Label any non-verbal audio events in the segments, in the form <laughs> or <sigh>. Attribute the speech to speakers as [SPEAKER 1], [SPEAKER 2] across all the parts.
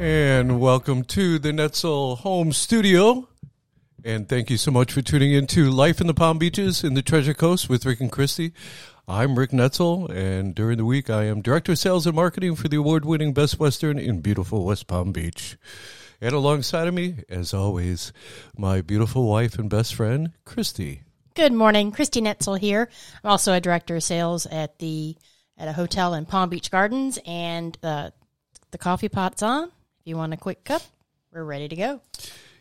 [SPEAKER 1] And welcome to the Netzel Home Studio. And thank you so much for tuning in to Life in the Palm Beaches in the Treasure Coast with Rick and Christie. I'm Rick Netzel, and during the week I am Director of Sales and Marketing for the award winning Best Western in beautiful West Palm Beach. And alongside of me, as always, my beautiful wife and best friend, Christie.
[SPEAKER 2] Good morning, Christie Netzel here. I'm also a director of sales at the at a hotel in Palm Beach Gardens, and uh, the coffee pot's on. If you want a quick cup, we're ready to go.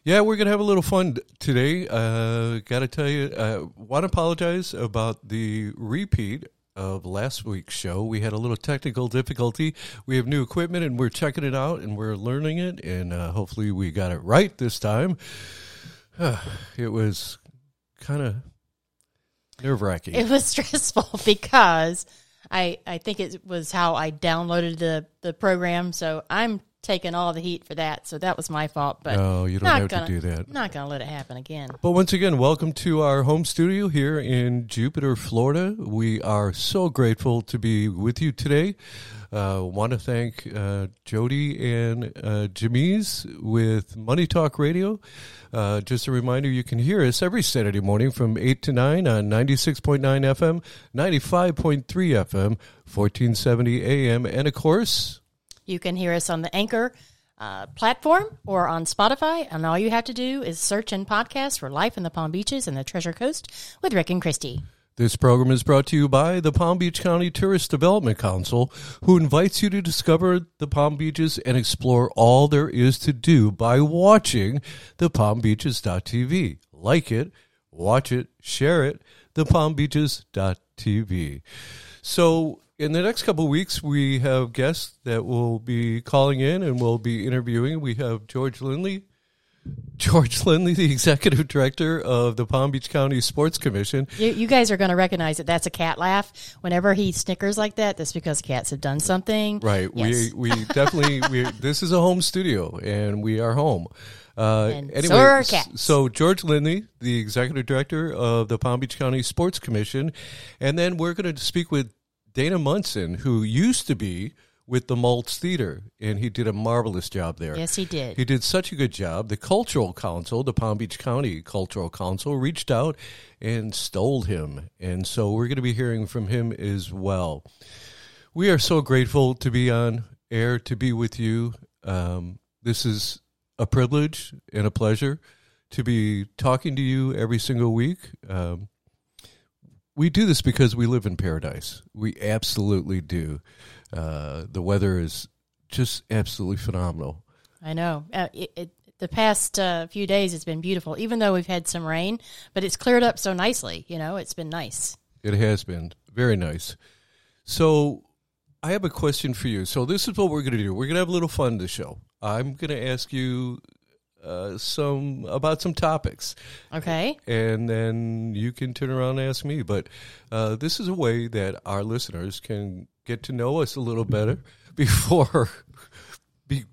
[SPEAKER 1] Yeah, we're gonna have a little fun today. Uh, Got to tell you, uh, want to apologize about the repeat of last week's show. We had a little technical difficulty. We have new equipment, and we're checking it out, and we're learning it, and uh, hopefully, we got it right this time. <sighs> it was kind of nerve wracking.
[SPEAKER 2] It was <laughs> stressful because I I think it was how I downloaded the the program, so I'm taking all the heat for that. So that was my fault. But
[SPEAKER 1] no, you don't have
[SPEAKER 2] gonna,
[SPEAKER 1] to do that.
[SPEAKER 2] Not going to let it happen again.
[SPEAKER 1] But once again, welcome to our home studio here in Jupiter, Florida. We are so grateful to be with you today. Uh, want to thank uh, Jody and uh, Jamise with Money Talk Radio. Uh, just a reminder, you can hear us every Saturday morning from 8 to 9 on 96.9 FM, 95.3 FM, 1470 AM, and of course,
[SPEAKER 2] You can hear us on the Anchor uh, platform or on Spotify, and all you have to do is search in podcast for Life in the Palm Beaches and the Treasure Coast with Rick and Christie.
[SPEAKER 1] This program is brought to you by the Palm Beach County Tourist Development Council, who invites you to discover the Palm Beaches and explore all there is to do by watching the palmbeaches.tv. Like it, watch it, share it, the palmbeaches.tv. So, in the next couple of weeks, we have guests that will be calling in and we'll be interviewing. We have George Linley, George Linley, the executive director of the Palm Beach County Sports Commission.
[SPEAKER 2] You, you guys are going to recognize that that's a cat laugh. Whenever he snickers like that, that's because cats have done something.
[SPEAKER 1] Right.
[SPEAKER 2] Yes.
[SPEAKER 1] We we definitely we this is a home studio and we are home. Uh,
[SPEAKER 2] And
[SPEAKER 1] anyway,
[SPEAKER 2] so are our cats.
[SPEAKER 1] so George Linley, the executive director of the Palm Beach County Sports Commission, and then we're going to speak with Dana Munson, who used to be with the Maltz Theater, and he did a marvelous job there.
[SPEAKER 2] Yes, he did.
[SPEAKER 1] He did such a good job. The Cultural Council, the Palm Beach County Cultural Council, reached out and stole him. And so we're going to be hearing from him as well. We are so grateful to be on air, to be with you. Um, this is a privilege and a pleasure to be talking to you every single week. Um, we do this because we live in paradise. We absolutely do. Uh, the weather is just absolutely phenomenal.
[SPEAKER 2] I know. Uh, it, it, the past uh, few days, it's been beautiful, even though we've had some rain, but it's cleared up so nicely. You know, it's been nice.
[SPEAKER 1] It has been very nice. So, I have a question for you. So, this is what we're going to do. We're going to have a little fun this show. I'm going to ask you uh, some about some topics,
[SPEAKER 2] Okay.
[SPEAKER 1] and then you can turn around and ask me. But uh, this is a way that our listeners can get to know us a little better <laughs> before. Be,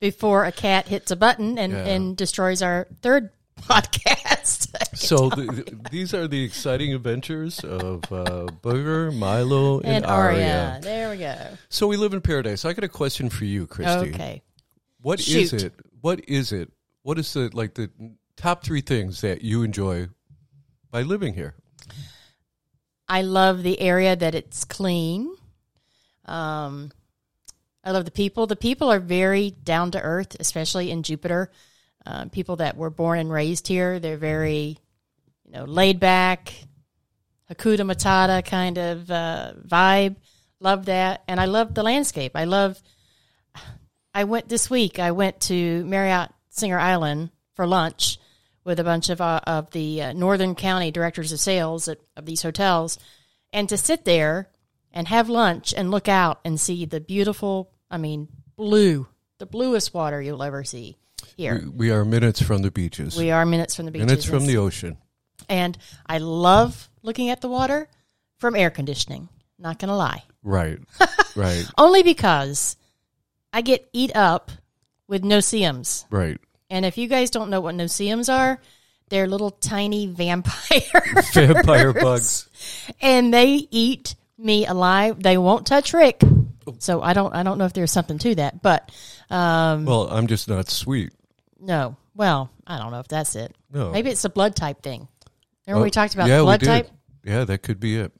[SPEAKER 2] Before a cat hits a button and,
[SPEAKER 1] Yeah.
[SPEAKER 2] and destroys our third <laughs> podcast. <laughs>
[SPEAKER 1] so, the, the- these are the exciting adventures of uh, Booger, Milo, and,
[SPEAKER 2] and Aria. There we go.
[SPEAKER 1] So, we live in paradise. I got a question for you, Christie.
[SPEAKER 2] Okay.
[SPEAKER 1] What is
[SPEAKER 2] Shoot.
[SPEAKER 1] it? What is it? What is the like the top three things that you enjoy by living here?
[SPEAKER 2] I love the area that it's clean. Um, I love the people. The people are very down to earth, especially in Jupiter. Uh, people that were born and raised here, they're very, you know, laid back, Hakuna Matata kind of uh, vibe. Love that, and I love the landscape. I love. I went this week. I went to Marriott Singer Island for lunch with a bunch of uh, of the uh, Northern County directors of sales at, of these hotels, and to sit there and have lunch and look out and see the beautiful, I mean, blue, the bluest water you'll ever see here.
[SPEAKER 1] We, we are minutes from the beaches.
[SPEAKER 2] We are minutes from the beaches.
[SPEAKER 1] minutes from the ocean.
[SPEAKER 2] and I love looking at the water from air conditioning. Not gonna lie,
[SPEAKER 1] Right. <laughs> right.
[SPEAKER 2] only because I get eat up with no-see-ums.
[SPEAKER 1] Right.
[SPEAKER 2] And if you guys don't know what no-see-ums are, they're little tiny vampire <laughs>
[SPEAKER 1] Vampire bugs.
[SPEAKER 2] and they eat me alive. They won't touch Rick. So I don't I don't know if there's something to that, but um,
[SPEAKER 1] Well, I'm just not sweet.
[SPEAKER 2] no. Well, I don't know if that's it.
[SPEAKER 1] No.
[SPEAKER 2] Maybe it's a blood type thing. Remember
[SPEAKER 1] Oh,
[SPEAKER 2] we talked about
[SPEAKER 1] yeah,
[SPEAKER 2] blood type?
[SPEAKER 1] Yeah, that could be it.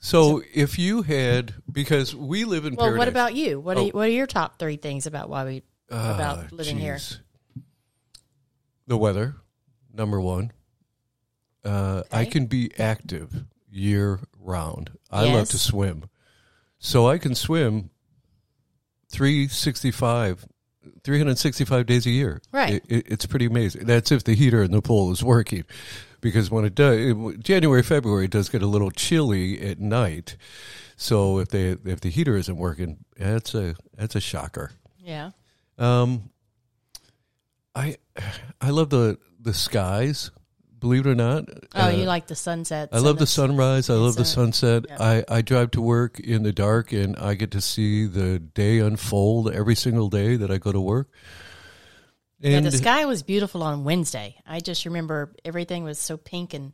[SPEAKER 1] So, if you had, because we live in
[SPEAKER 2] Well,
[SPEAKER 1] paradise.
[SPEAKER 2] what about you? What are
[SPEAKER 1] Oh.
[SPEAKER 2] you, what are your top three things about why we
[SPEAKER 1] Ah,
[SPEAKER 2] about living here?
[SPEAKER 1] The weather, number one. Uh, I can be active year round. I love to swim. So I can swim 365, 365 days a year.
[SPEAKER 2] Right.
[SPEAKER 1] It, it, it's pretty amazing. That's if the heater in the pool is working. Because when it does, it, January, February, it does get a little chilly at night. So if they if the heater isn't working, that's a that's a shocker.
[SPEAKER 2] Yeah.
[SPEAKER 1] Um, I I love the the skies. Believe it or not.
[SPEAKER 2] Oh,
[SPEAKER 1] Uh,
[SPEAKER 2] you like the sunsets.
[SPEAKER 1] I love the sunrise. I love the sunset.
[SPEAKER 2] yeah.
[SPEAKER 1] I, I drive to work in the dark and I get to see the day unfold every single day that I go to work.
[SPEAKER 2] Yeah, the sky was beautiful on Wednesday. I just remember everything was so pink and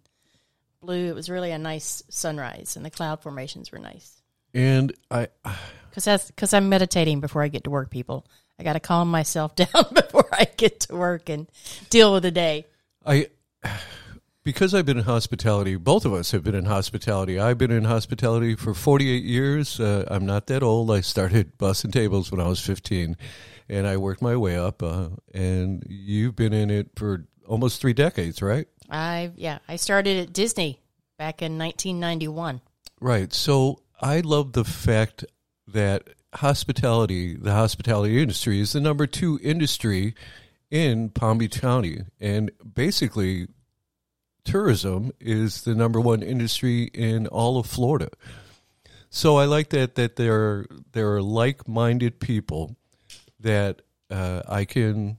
[SPEAKER 2] blue. It was really a nice sunrise, and the cloud formations were nice.
[SPEAKER 1] and I
[SPEAKER 2] Because that's because I'm meditating before I get to work. People, I got to calm myself <laughs> down before I get to work and deal with the day.
[SPEAKER 1] I because I've been in hospitality. Both of us have been in hospitality. I've been in hospitality for 48 years. Uh, I'm not that old. I started busting tables when I was 15, and I worked my way up. Uh, and you've been in it for almost three decades, right?
[SPEAKER 2] I yeah, I started at Disney back in 1991.
[SPEAKER 1] Right. So I love the fact that hospitality, the hospitality industry, is the number two industry in Palm Beach County. And basically, tourism is the number one industry in all of Florida. So I like that that there are, there are like minded people that uh, I can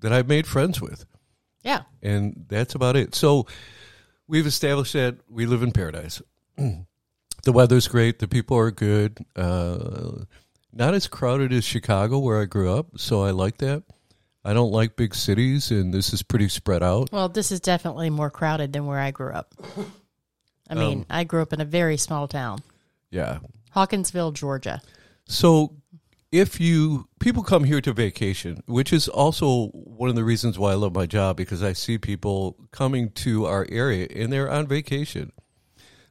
[SPEAKER 1] that I've made friends with
[SPEAKER 2] Yeah,
[SPEAKER 1] and that's about it. So we've established that we live in paradise. <clears throat> the weather's great. The people are good. Uh, not as crowded as Chicago, where I grew up. So I like that. I don't like big cities, and this is pretty spread out.
[SPEAKER 2] well, this is definitely more crowded than where I grew up. I mean,
[SPEAKER 1] Um,
[SPEAKER 2] I grew up in a very small town,
[SPEAKER 1] Yeah.
[SPEAKER 2] Hawkinsville, Georgia.
[SPEAKER 1] So if you people come here to vacation, which is also one of the reasons why I love my job because I see people coming to our area and they're on vacation.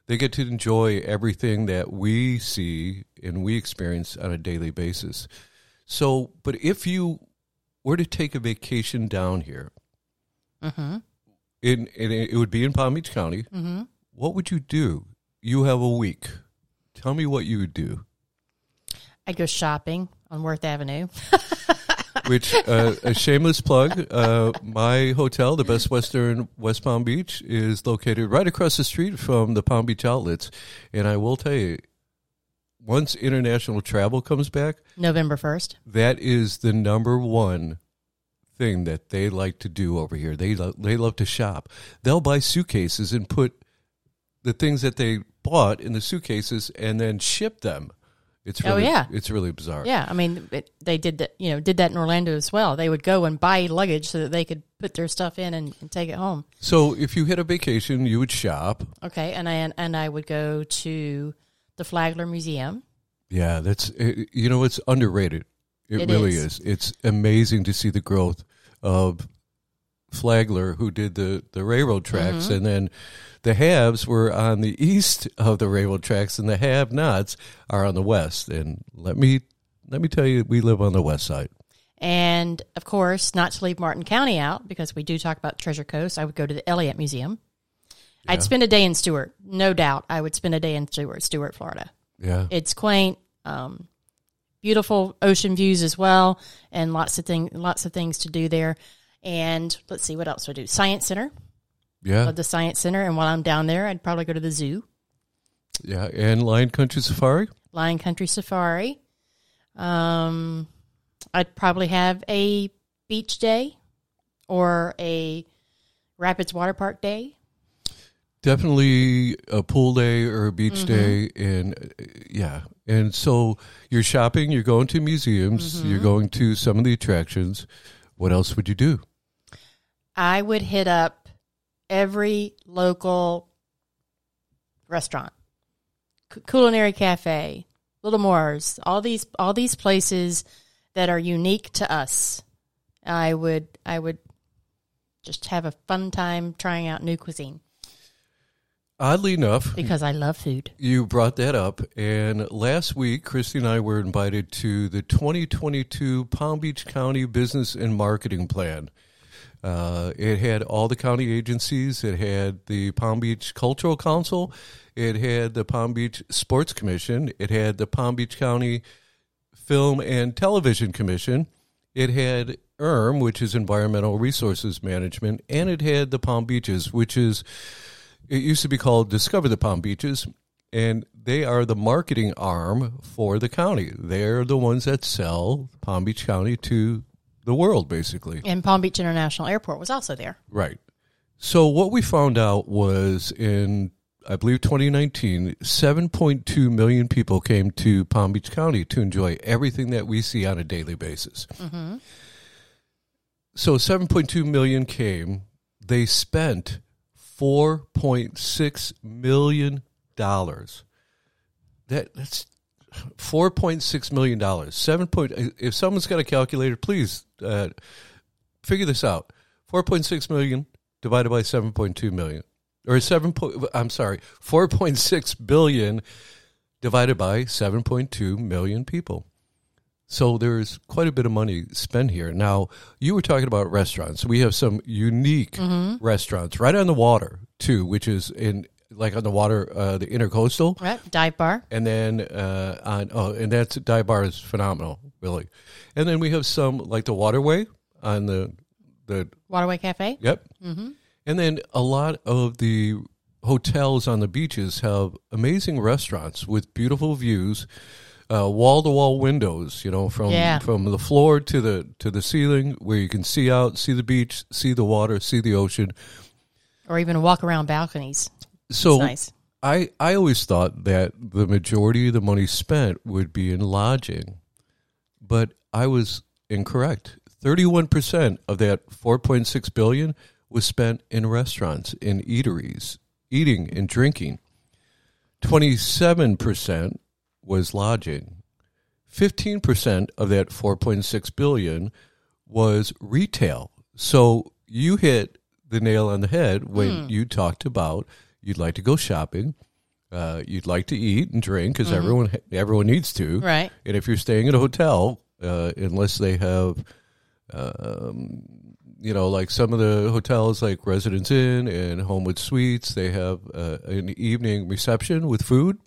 [SPEAKER 1] They get to enjoy everything that we see and we experience on a daily basis. So, but if you were to take a vacation down here,
[SPEAKER 2] Mm-hmm.
[SPEAKER 1] in, in it would be in Palm Beach County.
[SPEAKER 2] Mm-hmm.
[SPEAKER 1] What would you do? You have a week. Tell me what you would do.
[SPEAKER 2] I go shopping on Worth Avenue. <laughs>
[SPEAKER 1] which uh, a shameless plug uh, my hotel the best western west palm beach is located right across the street from the palm beach outlets and i will tell you once international travel comes back
[SPEAKER 2] November 1st.
[SPEAKER 1] that is the number one thing that they like to do over here they lo- they love to shop they'll buy suitcases and put the things that they bought in the suitcases and then ship them it's
[SPEAKER 2] Oh,
[SPEAKER 1] really,
[SPEAKER 2] yeah.
[SPEAKER 1] it's really bizarre
[SPEAKER 2] Yeah, I mean, it, they did that. You know, did that in Orlando as well. They would go and buy luggage so that they could put their stuff in and, and take it home.
[SPEAKER 1] so if you had a vacation you would shop
[SPEAKER 2] Okay, and I and I would go to the Flagler Museum.
[SPEAKER 1] Yeah, that's it, you know it's underrated. It,
[SPEAKER 2] It
[SPEAKER 1] really
[SPEAKER 2] is.
[SPEAKER 1] is. It's amazing to see the growth of Flagler, who did the the railroad tracks,
[SPEAKER 2] Mm-hmm.
[SPEAKER 1] and then the haves were on the east of the railroad tracks, and the have-nots are on the west. And let me let me tell you, we live on the west side.
[SPEAKER 2] And of course, not to leave Martin County out because we do talk about Treasure Coast, I would go to the Elliott Museum. I'd spend a day in Stuart, no doubt. I would spend a day in Stuart, Stuart, Florida.
[SPEAKER 1] Yeah,
[SPEAKER 2] It's quaint, um, beautiful ocean views as well, and lots of thing, lots of things to do there. And let's see what else I do. Science Center,
[SPEAKER 1] yeah,
[SPEAKER 2] love the Science Center. And while I'm down there, I'd probably go to the zoo,
[SPEAKER 1] yeah. And Lion Country Safari.
[SPEAKER 2] Lion Country Safari. Um, I'd probably have a beach day or a Rapids Water Park day.
[SPEAKER 1] Definitely a pool day or a beach
[SPEAKER 2] Mm-hmm.
[SPEAKER 1] day, and uh, yeah, and so you're shopping, you're going to museums,
[SPEAKER 2] Mm-hmm.
[SPEAKER 1] you're going to some of the attractions. What else would you do?
[SPEAKER 2] I would hit up every local restaurant, cu- culinary cafe, Little Moir's, all these all these places that are unique to us. I would I would just have a fun time trying out new cuisine
[SPEAKER 1] Oddly enough,
[SPEAKER 2] because I love food.
[SPEAKER 1] you brought that up, and last week, Christie and I were invited to the 2022 Palm Beach County Business and Marketing Plan. Uh, it had all the county agencies. It had the Palm Beach Cultural Council. It had the Palm Beach Sports Commission. It had the Palm Beach County Film and Television Commission. It had ERM, which is Environmental Resources Management, and it had the Palm Beaches, which is it used to be called Discover the Palm Beaches, and they are the marketing arm for the county. They're the ones that sell Palm Beach County to the world, basically.
[SPEAKER 2] And Palm Beach International Airport was also there.
[SPEAKER 1] Right. So what we found out was in I believe 2019, 7.2 million people came to Palm Beach County to enjoy everything that we see on a daily basis. Mm-hmm. So 7.2 million came. They spent 4.6 million dollars. That that's 4.6 million dollars. 7. Point, if someone's got a calculator, please uh, figure this out. 4.6 million divided by 7.2 million or 7 point, I'm sorry, 4.6 billion divided by 7.2 million people. So there's quite a bit of money spent here. Now, you were talking about restaurants. We have some unique restaurants right on the water too, which is in like on the water, uh, the intercoastal,
[SPEAKER 2] Right? Dive bar.
[SPEAKER 1] and then uh, on oh, and that's dive bar is phenomenal, really. And then we have some like the waterway on the the
[SPEAKER 2] Waterway Cafe.
[SPEAKER 1] Yep. Mm-hmm. And then a lot of the hotels on the beaches have amazing restaurants with beautiful views, wall to wall windows. You know, from
[SPEAKER 2] Yeah.
[SPEAKER 1] from the floor to the to the ceiling, where you can see out, see the beach, see the water, see the ocean.
[SPEAKER 2] Or even walk around balconies.
[SPEAKER 1] So
[SPEAKER 2] nice.
[SPEAKER 1] I I always thought that the majority of the money spent would be in lodging, but I was incorrect. Thirty-one percent of that four point six billion was spent in restaurants, in eateries, eating and drinking. Twenty-seven percent was lodging. Fifteen percent of that four point six billion was retail. So you hit the nail on the head when hmm. you talked about you'd like to go shopping, uh, you'd like to eat and drink because everyone everyone needs to,
[SPEAKER 2] Right.
[SPEAKER 1] And if you're staying at a hotel, uh, unless they have, um, you know, like some of the hotels like Residence Inn and Homewood Suites, they have uh, an evening reception with food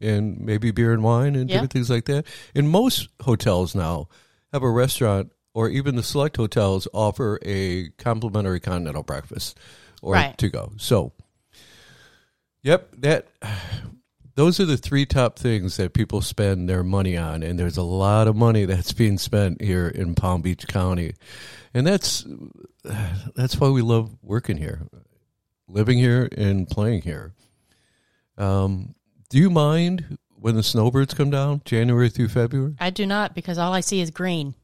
[SPEAKER 1] and maybe beer and wine and
[SPEAKER 2] Yeah.
[SPEAKER 1] different things like that. And most hotels now have a restaurant, or even the select hotels offer a complimentary continental breakfast or
[SPEAKER 2] Right.
[SPEAKER 1] to go. So, yep, that <sighs> those are the three top things that people spend their money on, and there's a lot of money that's being spent here in Palm Beach County, and that's <sighs> that's why we love working here, living here, and playing here. Um, do you mind when the snowbirds come down, January through February?
[SPEAKER 2] I do not because all I see is green.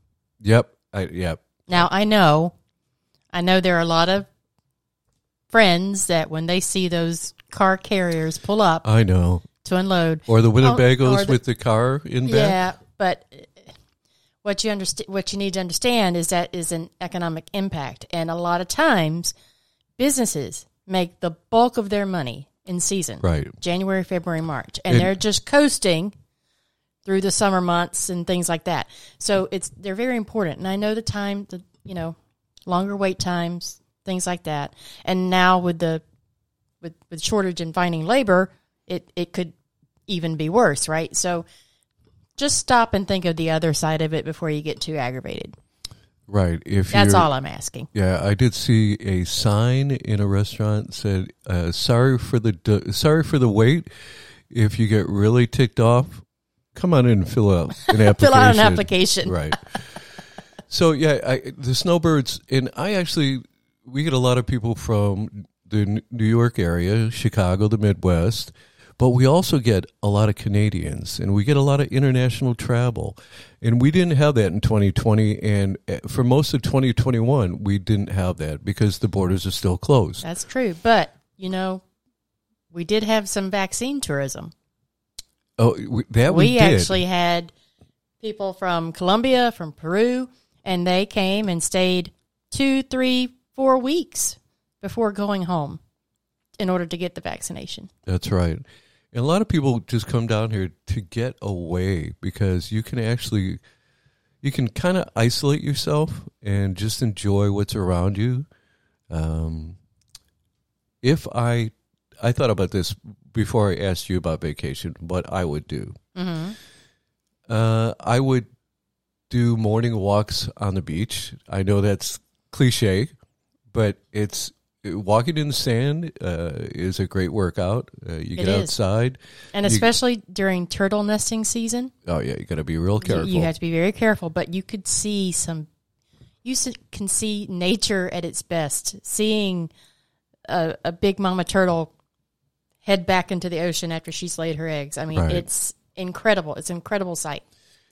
[SPEAKER 1] Yep, I, yep,
[SPEAKER 2] Now I know, I know there are a lot of friends that when they see those car carriers pull up
[SPEAKER 1] I know.
[SPEAKER 2] to unload,
[SPEAKER 1] Or the
[SPEAKER 2] Oh,
[SPEAKER 1] Winnebagos
[SPEAKER 2] or the-
[SPEAKER 1] with the car in back.
[SPEAKER 2] yeah, but uh, what you understand, what you need to understand is that is an economic impact, and a lot of times businesses make the bulk of their money in season,
[SPEAKER 1] Right.
[SPEAKER 2] January, February, March, and,
[SPEAKER 1] And-
[SPEAKER 2] they're just coasting through the summer months and things like that. So it's they're very important, and I know the time, the you know, longer wait times, things like that, and now with the with with shortage in finding labor, it it could even be worse, right? So just stop and think of the other side of it before you get too aggravated.
[SPEAKER 1] Right. If
[SPEAKER 2] That's all I'm asking.
[SPEAKER 1] Yeah, I did see a sign in a restaurant said, uh, "Sorry for the sorry for the wait. If you get really ticked off, come on in and fill out an application." <laughs>
[SPEAKER 2] Fill out an application.
[SPEAKER 1] Right. So yeah, I, the snowbirds, and I actually we get a lot of people from the New York area, Chicago, the Midwest, but we also get a lot of Canadians, and we get a lot of international travel, and we didn't have that in 2020, and uh, for most of 2021, we didn't have that because the borders are still closed.
[SPEAKER 2] That's true, but you know, we did have some vaccine tourism.
[SPEAKER 1] Oh, we, that we,
[SPEAKER 2] we actually had people from Colombia, from Peru, and they came and stayed two, three, four weeks before going home in order to get the vaccination.
[SPEAKER 1] That's right. And a lot of people just come down here to get away because you can actually you can kind of isolate yourself and just enjoy what's around you. Um, if I I thought about this before I asked you about vacation, what I would do.
[SPEAKER 2] Mm-hmm.
[SPEAKER 1] Uh, I would do morning walks on the beach. I know that's cliche, but it's walking in the sand uh, is a great workout. Uh, you get outside.
[SPEAKER 2] And
[SPEAKER 1] You-
[SPEAKER 2] especially during turtle nesting season,
[SPEAKER 1] Oh yeah, you got to be real careful.
[SPEAKER 2] you have to be very careful. But you could see some, you can see nature at its best. Seeing a, a big mama turtle head back into the ocean after she's laid her eggs. I mean,
[SPEAKER 1] Right.
[SPEAKER 2] it's incredible. It's an incredible sight.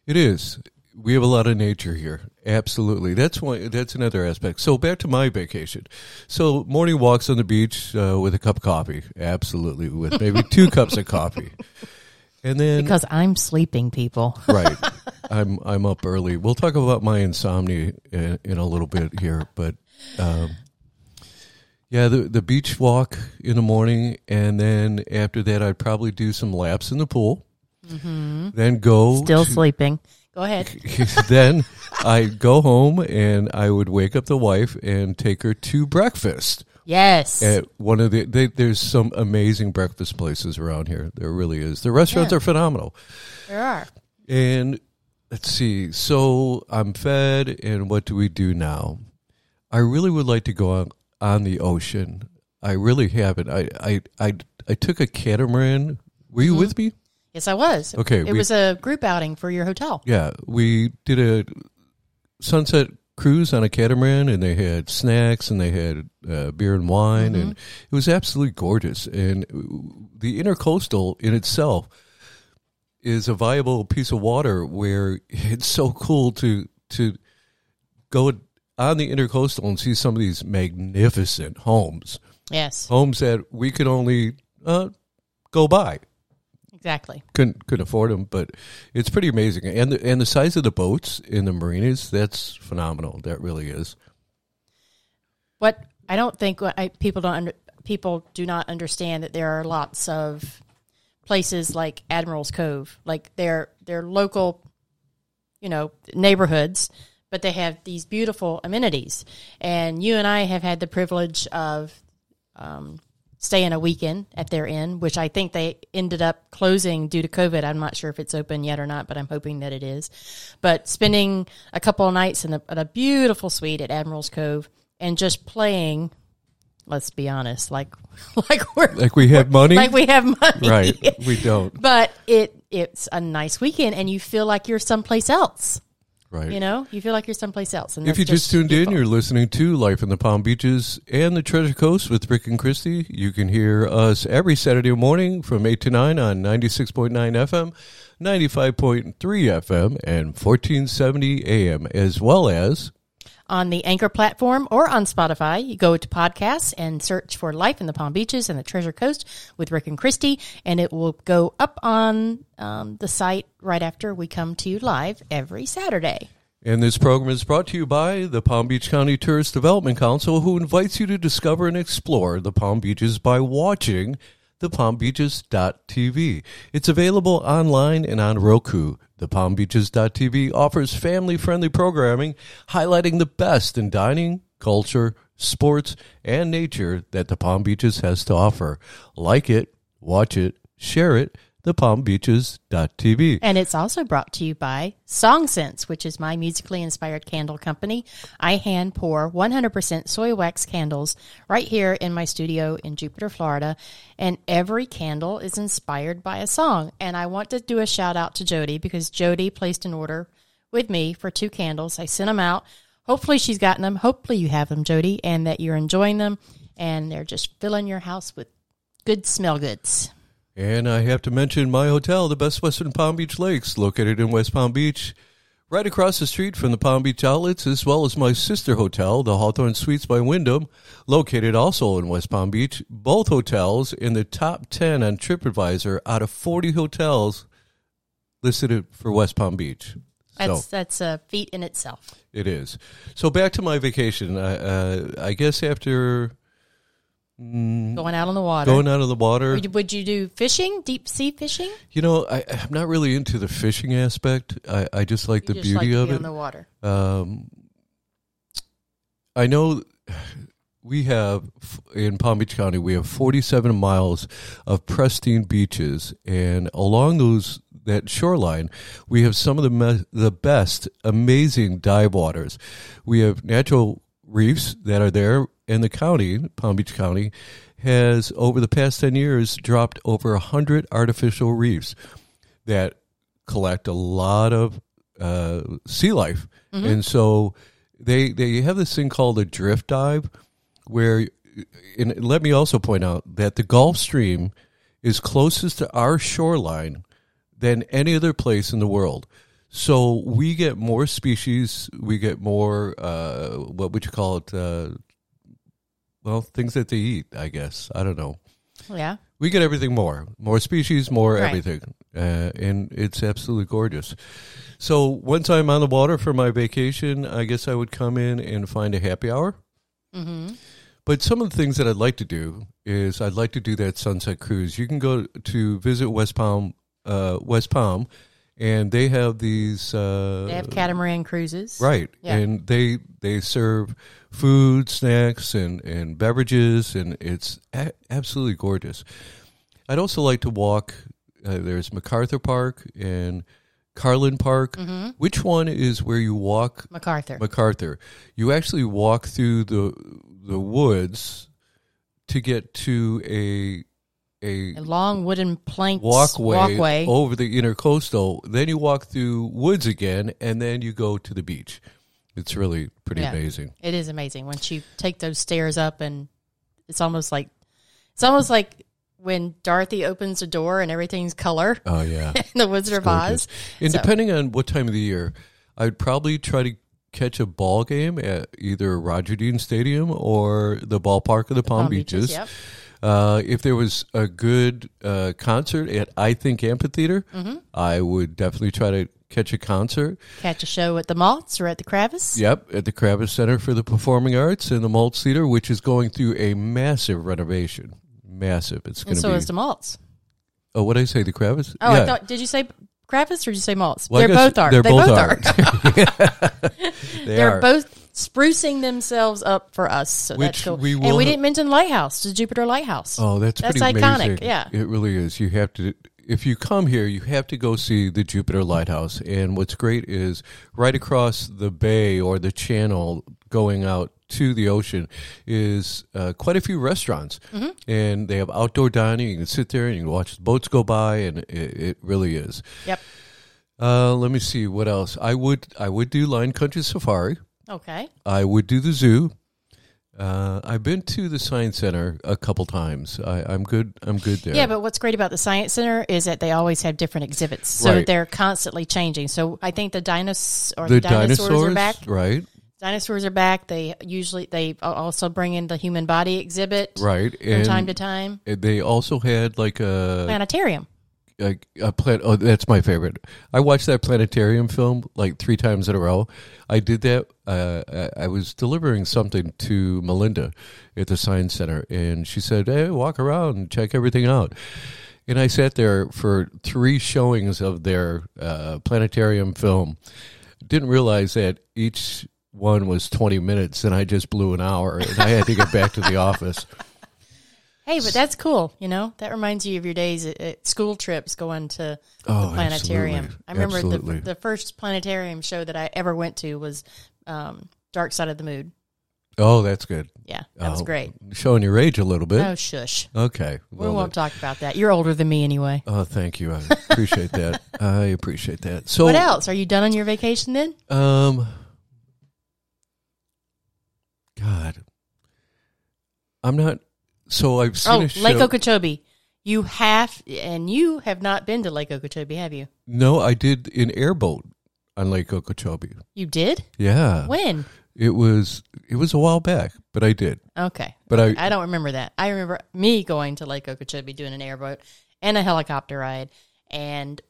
[SPEAKER 1] It is. We have a lot of nature here. Absolutely. That's one. That's another aspect. So back to my vacation. So morning walks on the beach uh, with a cup of coffee. Absolutely, with maybe two <laughs> cups of coffee, and then
[SPEAKER 2] Because I'm sleeping, people. <laughs>
[SPEAKER 1] right. <laughs> I'm I'm up early. We'll talk about my insomnia in, in a little bit here, but um, yeah, the the beach walk in the morning, and then after that, I'd probably do some laps in the pool. Then go
[SPEAKER 2] Still
[SPEAKER 1] to-
[SPEAKER 2] sleeping. Go ahead. <laughs> <laughs>
[SPEAKER 1] then I go home and I would wake up the wife and take her to breakfast
[SPEAKER 2] Yes.
[SPEAKER 1] at one of the. They, there's some amazing breakfast places around here. There really is. The restaurants
[SPEAKER 2] Yeah.
[SPEAKER 1] are phenomenal.
[SPEAKER 2] there are.
[SPEAKER 1] And let's see. So I'm fed, and what do we do now? I really would like to go on on the ocean. I really haven't. I I I, I took a catamaran. Were you mm-hmm. with me?
[SPEAKER 2] Yes, I was.
[SPEAKER 1] Okay,
[SPEAKER 2] It
[SPEAKER 1] we-
[SPEAKER 2] was a group outing for your hotel.
[SPEAKER 1] Yeah, we did a sunset cruise on a catamaran, and they had snacks and they had uh, beer and wine, and it was absolutely gorgeous. And the intercoastal in itself is a viable piece of water where <laughs> it's so cool to to go on the intercoastal and see some of these magnificent homes,
[SPEAKER 2] Yes,
[SPEAKER 1] homes that we could only uh, go by
[SPEAKER 2] exactly.
[SPEAKER 1] couldn't couldn't afford them, but it's pretty amazing. And the, and the size of the boats in the marinas, that's phenomenal. That really is.
[SPEAKER 2] What I don't think I, people don't under, people do not understand that there are lots of places like Admiral's Cove, like they're they're local, you know, neighborhoods, but they have these beautiful amenities. And you and I have had the privilege of um, staying a weekend at their inn, which I think they ended up closing due to COVID. I'm not sure if it's open yet or not, but I'm hoping that it is. But spending a couple of nights in a, in a beautiful suite at Admiral's Cove and just playing. Let's be honest, like <laughs> like we're
[SPEAKER 1] Like we have money,
[SPEAKER 2] like we have money,
[SPEAKER 1] right? We don't,
[SPEAKER 2] But it it's a nice weekend, and you feel like you're someplace else.
[SPEAKER 1] Right?
[SPEAKER 2] You know, you feel like you're someplace else. And
[SPEAKER 1] if you just tuned
[SPEAKER 2] beautiful.
[SPEAKER 1] in, you're listening to Life in the Palm Beaches and the Treasure Coast with Rick and Christie. You can hear us every Saturday morning from 8 to 9 on 96.9 FM, 95.3 FM, and 1470 AM, as well as
[SPEAKER 2] on the Anchor platform or on Spotify. You go to podcasts and search for Life in the Palm Beaches and the Treasure Coast with Rick and Christie, and it will go up on um, the site right after we come to you live every Saturday.
[SPEAKER 1] And this program is brought to you by the Palm Beach County Tourist Development Council, who invites you to discover and explore the Palm Beaches by watching the palmbeaches.tv. It's available online and on Roku. The palmbeaches.tv offers family-friendly programming highlighting the best in dining, culture, sports, and nature that the Palm Beaches has to offer. Like it, watch it, share it. The palmbeaches.tv.
[SPEAKER 2] And it's also brought to you by Song Scents, which is my musically inspired candle company. I hand pour 100% soy wax candles right here in my studio in Jupiter, Florida. And every candle is inspired by a song. And I want to do a shout out to Jody because Jody placed an order with me for two candles. I sent them out. Hopefully she's gotten them. Hopefully you have them, Jody, and that you're enjoying them. And they're just filling your house with good smell goods.
[SPEAKER 1] And I have to mention my hotel, the Best Western Palm Beach Lakes, located in West Palm Beach, right across the street from the Palm Beach Outlets, as well as my sister hotel, the Hawthorne Suites by Wyndham, located also in West Palm Beach. Both hotels in the top 10 on TripAdvisor out of 40 hotels listed for West Palm Beach.
[SPEAKER 2] That's
[SPEAKER 1] so
[SPEAKER 2] that's a feat in itself.
[SPEAKER 1] it is. So back to my vacation. I, uh, I guess after mm,
[SPEAKER 2] Going out on the water.
[SPEAKER 1] going out of the water,
[SPEAKER 2] would, you, would you do fishing, deep sea fishing?
[SPEAKER 1] you know, I, I'm not really into the fishing aspect. I, I just like
[SPEAKER 2] You
[SPEAKER 1] the
[SPEAKER 2] just
[SPEAKER 1] beauty
[SPEAKER 2] to
[SPEAKER 1] of it.
[SPEAKER 2] on the water.
[SPEAKER 1] Um, I know we have in Palm Beach County we have 47 miles of pristine beaches, and along those that shoreline, we have some of the me- the best, amazing dive waters. We have natural reefs that are there, and the county, Palm Beach County, has over the past 10 years dropped over 100 artificial reefs that collect a lot of uh, sea life, and so they they have this thing called a drift dive, where and let me also point out that the Gulf Stream is closest to our shoreline than any other place in the world. So we get more species, we get more uh, what would you call it? Uh, well, things that they eat, I guess. I don't know
[SPEAKER 2] Yeah.
[SPEAKER 1] we get everything more more species more
[SPEAKER 2] Right.
[SPEAKER 1] everything uh, and it's absolutely gorgeous so once i'm on the water for my vacation i guess i would come in and find a happy hour
[SPEAKER 2] Mm-hmm.
[SPEAKER 1] but some of the things that i'd like to do is i'd like to do that sunset cruise you can go to visit west palm uh, west palm and they have these uh,
[SPEAKER 2] They have catamaran cruises.
[SPEAKER 1] Right.
[SPEAKER 2] Yeah.
[SPEAKER 1] And they they serve food, snacks and and beverages and it's a- absolutely gorgeous. I'd also like to walk uh, there's MacArthur Park and Carlin Park.
[SPEAKER 2] Mm-hmm.
[SPEAKER 1] Which one is where you walk
[SPEAKER 2] MacArthur.
[SPEAKER 1] MacArthur? You actually walk through the the woods to get to a a
[SPEAKER 2] a long wooden plank
[SPEAKER 1] walkway,
[SPEAKER 2] walkway.
[SPEAKER 1] over the intercoastal. Then you walk through woods again, and then you go to the beach. It's really pretty
[SPEAKER 2] Yeah.
[SPEAKER 1] amazing.
[SPEAKER 2] It is amazing once you take those stairs up, and it's almost like it's almost like when Dorothy opens a door and everything's color
[SPEAKER 1] Oh yeah, <laughs>
[SPEAKER 2] the Wizard of
[SPEAKER 1] gorgeous.
[SPEAKER 2] Oz.
[SPEAKER 1] And
[SPEAKER 2] So-
[SPEAKER 1] depending on what time of the year, I'd probably try to catch a ball game at either Roger Dean Stadium or the ballpark of the Palm,
[SPEAKER 2] Palm
[SPEAKER 1] Beaches.
[SPEAKER 2] Yep.
[SPEAKER 1] Uh, if there was a good uh, concert at I Think Amphitheater,
[SPEAKER 2] Mm-hmm.
[SPEAKER 1] I would definitely try to catch a concert.
[SPEAKER 2] Catch a show at the Maltz or at the Kravis.
[SPEAKER 1] Yep, at the Kravis Center for the Performing Arts and the Maltz Theater, which is going through a massive renovation. Massive. It's going
[SPEAKER 2] And
[SPEAKER 1] to
[SPEAKER 2] so
[SPEAKER 1] be.
[SPEAKER 2] is the Maltz.
[SPEAKER 1] oh, what did I say? The Kravis?
[SPEAKER 2] Oh, I thought. Did you say Kravis or did you say Maltz?
[SPEAKER 1] Well, they're
[SPEAKER 2] both are.
[SPEAKER 1] They're
[SPEAKER 2] they
[SPEAKER 1] both,
[SPEAKER 2] both
[SPEAKER 1] are.
[SPEAKER 2] are. <laughs>
[SPEAKER 1] they
[SPEAKER 2] They're
[SPEAKER 1] are.
[SPEAKER 2] both sprucing themselves up for us. So that's cool.
[SPEAKER 1] we
[SPEAKER 2] and we didn't mention Lighthouse, the Jupiter Lighthouse.
[SPEAKER 1] Oh, that's,
[SPEAKER 2] That's
[SPEAKER 1] pretty
[SPEAKER 2] iconic,
[SPEAKER 1] amazing.
[SPEAKER 2] yeah.
[SPEAKER 1] It really is. You have to if you come here, you have to go see the Jupiter Lighthouse. And what's great is right across the bay or the channel going out to the ocean is uh, quite a few restaurants.
[SPEAKER 2] Mm-hmm.
[SPEAKER 1] And they have outdoor dining. You can sit there and you can watch the boats go by, and it, it really is.
[SPEAKER 2] Yep.
[SPEAKER 1] Uh, let me see what else. I would I would do Lion Country Safari.
[SPEAKER 2] Okay.
[SPEAKER 1] I would do the zoo. Uh, I've been to the Science Center a couple times. I, I'm good. I'm good there.
[SPEAKER 2] Yeah, but what's great about the Science Center is that they always have different exhibits, so
[SPEAKER 1] Right.
[SPEAKER 2] they're constantly changing. So I think the dinos or
[SPEAKER 1] the
[SPEAKER 2] the dinosaurs,
[SPEAKER 1] dinosaurs,
[SPEAKER 2] are back.
[SPEAKER 1] right?
[SPEAKER 2] Dinosaurs are back. They usually they also bring in the human body exhibit
[SPEAKER 1] Right.
[SPEAKER 2] from
[SPEAKER 1] And
[SPEAKER 2] time to time.
[SPEAKER 1] they also had like a
[SPEAKER 2] Planetarium.
[SPEAKER 1] A, a plant. Oh, that's my favorite. I watched that planetarium film like three times in a row. I did that. Uh, I- was delivering something to Melinda at the Science Center, and she said, "Hey, walk around and check everything out." And I sat there for three showings of their uh, planetarium film. Didn't realize that each one was twenty minutes, and I just blew an hour, and I had to get back to the office. <laughs>
[SPEAKER 2] Hey, but that's cool. You know, that reminds you of your days at, at school trips going to
[SPEAKER 1] Oh,
[SPEAKER 2] the planetarium.
[SPEAKER 1] absolutely.
[SPEAKER 2] I remember
[SPEAKER 1] Absolutely.
[SPEAKER 2] the the first planetarium show that I ever went to was um, Dark Side of the Moon.
[SPEAKER 1] Oh, that's good.
[SPEAKER 2] Yeah, that was
[SPEAKER 1] Oh,
[SPEAKER 2] great.
[SPEAKER 1] Showing your age a little bit.
[SPEAKER 2] Oh, shush.
[SPEAKER 1] Okay.
[SPEAKER 2] We
[SPEAKER 1] well
[SPEAKER 2] won't talk about that. You're older than me anyway.
[SPEAKER 1] Oh, thank you. I appreciate that. <laughs> I appreciate that. So,
[SPEAKER 2] what else? Are you done on your vacation then?
[SPEAKER 1] um, God, I'm not. So I've seen
[SPEAKER 2] Oh,
[SPEAKER 1] a show.
[SPEAKER 2] Lake Okeechobee. You have, and you have not been to Lake Okeechobee, have you?
[SPEAKER 1] no, I did an airboat on Lake Okeechobee.
[SPEAKER 2] You did?
[SPEAKER 1] Yeah,
[SPEAKER 2] When?
[SPEAKER 1] it was it was a while back, but I did.
[SPEAKER 2] Okay.
[SPEAKER 1] But I
[SPEAKER 2] I don't remember that. I remember me going to Lake Okeechobee doing an airboat and a helicopter ride and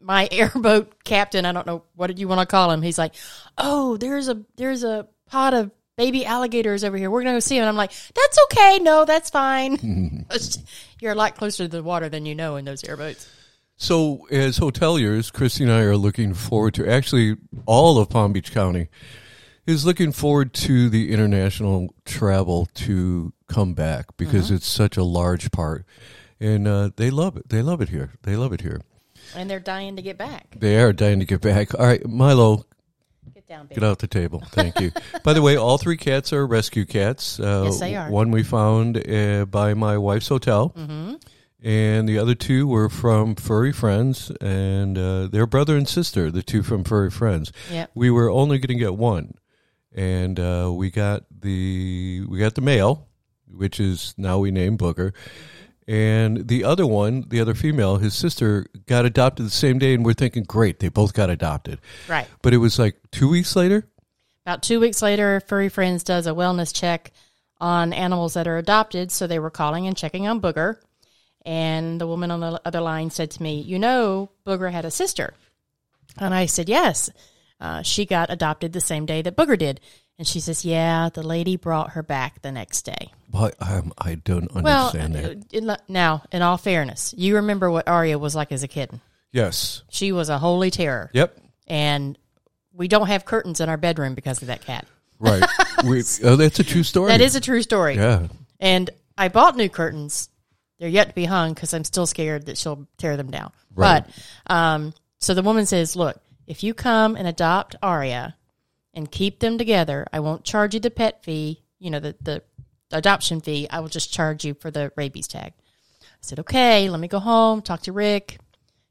[SPEAKER 2] my <laughs> airboat captain, I don't know what did you want to call him. He's like, "Oh, there's a there's a pot of baby alligators over here. We're gonna go see them." And I'm like, "That's okay. No, that's fine. <laughs> You're a lot closer to the water than you know in those airboats."
[SPEAKER 1] So, as hoteliers, Christie and I are looking forward to actually all of Palm Beach County is looking forward to the international travel to come back because it's such a large part, and uh, they love it. They love it here. They love it here.
[SPEAKER 2] And they're dying to get back.
[SPEAKER 1] They are dying to get back. All right, Milo,
[SPEAKER 2] Get down, baby.
[SPEAKER 1] Get out the table. Thank you. <laughs> By the way, all three cats are rescue cats. Uh,
[SPEAKER 2] Yes, they are.
[SPEAKER 1] One we found uh, by my wife's hotel,
[SPEAKER 2] Mm-hmm.
[SPEAKER 1] and the other two were from furry friends, and uh, they're brother and sister. The two from furry friends.
[SPEAKER 2] Yep.
[SPEAKER 1] We were only going to get one, and uh, we got the we got the male, which is now we name Booger. And the other one, the other female, his sister, got adopted the same day, and we're thinking, great, they both got adopted.
[SPEAKER 2] Right.
[SPEAKER 1] But it was like two weeks later.
[SPEAKER 2] About two weeks later, Furry Friends does a wellness check on animals that are adopted. So they were calling and checking on Booger. And the woman on the other line said to me, You know, Booger had a sister. And I said, Yes. Uh, she got adopted the same day that Booger did. And she says, Yeah, the lady brought her back the next day.
[SPEAKER 1] But um, I don't
[SPEAKER 2] Well,
[SPEAKER 1] understand that.
[SPEAKER 2] uh, in, now, in all fairness, you remember what Arya was like as a kitten.
[SPEAKER 1] Yes.
[SPEAKER 2] She was a holy terror.
[SPEAKER 1] Yep.
[SPEAKER 2] And we don't have curtains in our bedroom because of that cat.
[SPEAKER 1] Right. <laughs> we, oh, that's a true story.
[SPEAKER 2] That is a true story.
[SPEAKER 1] Yeah.
[SPEAKER 2] And I bought new curtains. They're yet to be hung because I'm still scared that she'll tear them down.
[SPEAKER 1] Right.
[SPEAKER 2] But um, so the woman says, "Look, if you come and adopt Aria and keep them together, I won't charge you the pet fee. You know the the adoption fee. I will just charge you for the rabies tag." I said, "Okay, let me go home, talk to Rick."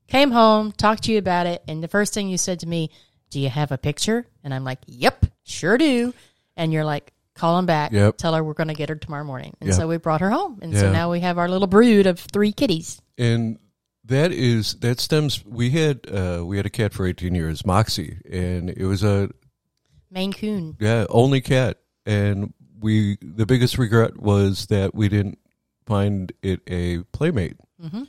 [SPEAKER 2] Came home, talked to you about it, and the first thing you said to me, "Do you have a picture?" And I'm like, "Yep, sure do." And you're like, "Call him back.
[SPEAKER 1] Yep.
[SPEAKER 2] Tell her we're going to get her tomorrow morning." And
[SPEAKER 1] Yeah.
[SPEAKER 2] so we brought her home, and
[SPEAKER 1] Yeah.
[SPEAKER 2] so now we have our little brood of three kitties.
[SPEAKER 1] And that is that stems. We had uh, we had a cat for eighteen years, Moxie, and it was a
[SPEAKER 2] Maine Coon.
[SPEAKER 1] yeah only cat. And we the biggest regret was that we didn't find it a playmate.
[SPEAKER 2] Mm-hmm.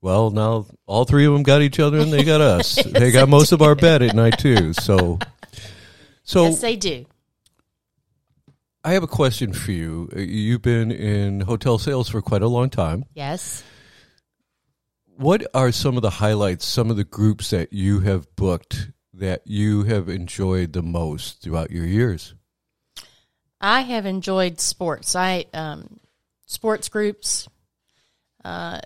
[SPEAKER 1] Well, now all three of them got each other, and they got us. <laughs> they got most of our bed at night too. So, so
[SPEAKER 2] yes, they do.
[SPEAKER 1] I have a question for you. Uh, You've been in hotel sales for quite a long time.
[SPEAKER 2] Yes.
[SPEAKER 1] What are some of the highlights, some of the groups that you have booked that you have enjoyed the most throughout your years?
[SPEAKER 2] I have enjoyed sports. I um, sports groups, uh,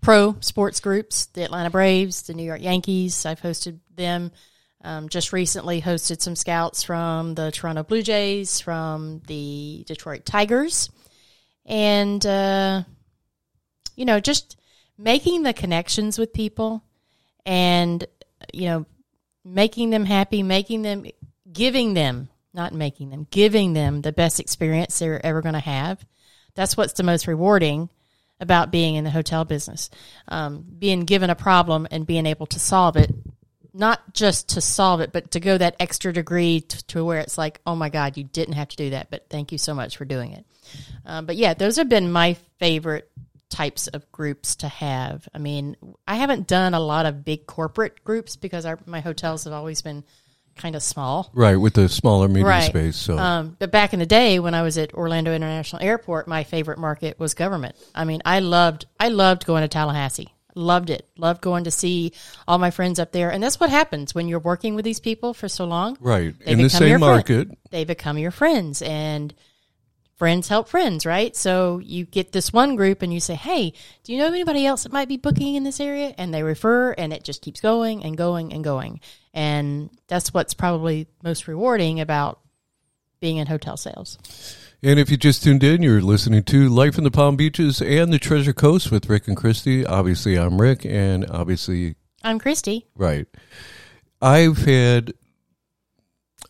[SPEAKER 2] pro sports groups, the Atlanta Braves, the New York Yankees. I've hosted them. Um, just recently hosted some scouts from the Toronto Blue Jays, from the Detroit Tigers, and uh, you know, just making the connections with people, and you know, making them happy, making them, giving them, not making them, giving them the best experience they're ever going to have. That's what's the most rewarding about being in the hotel business. Um, being given a problem and being able to solve it, not just to solve it, but to go that extra degree to, to where it's like, oh my God, you didn't have to do that, but thank you so much for doing it. Um, but yeah, those have been my favorite types of groups to have. I mean, I haven't done a lot of big corporate groups because our, my hotels have always been kind of small.
[SPEAKER 1] Right, with the smaller meeting
[SPEAKER 2] Right.
[SPEAKER 1] space. So,
[SPEAKER 2] Um, but back in the day when I was at Orlando International Airport, my favorite market was government. I mean, I loved I loved going to Tallahassee. Loved it. Loved going to see all my friends up there. And that's what happens when you're working with these people for so long.
[SPEAKER 1] right,
[SPEAKER 2] They
[SPEAKER 1] in the same
[SPEAKER 2] friend. They become your friends and friends help friends, right? So you get this one group and you say, Hey, do you know anybody else that might be booking in this area? And they refer and it just keeps going and going and going. And that's what's probably most rewarding about being in hotel sales.
[SPEAKER 1] And if you just tuned in, you're listening to Life in the Palm Beaches and the Treasure Coast with Rick and Christie. Obviously, I'm Rick, and obviously,
[SPEAKER 2] I'm Christie.
[SPEAKER 1] right. I've had,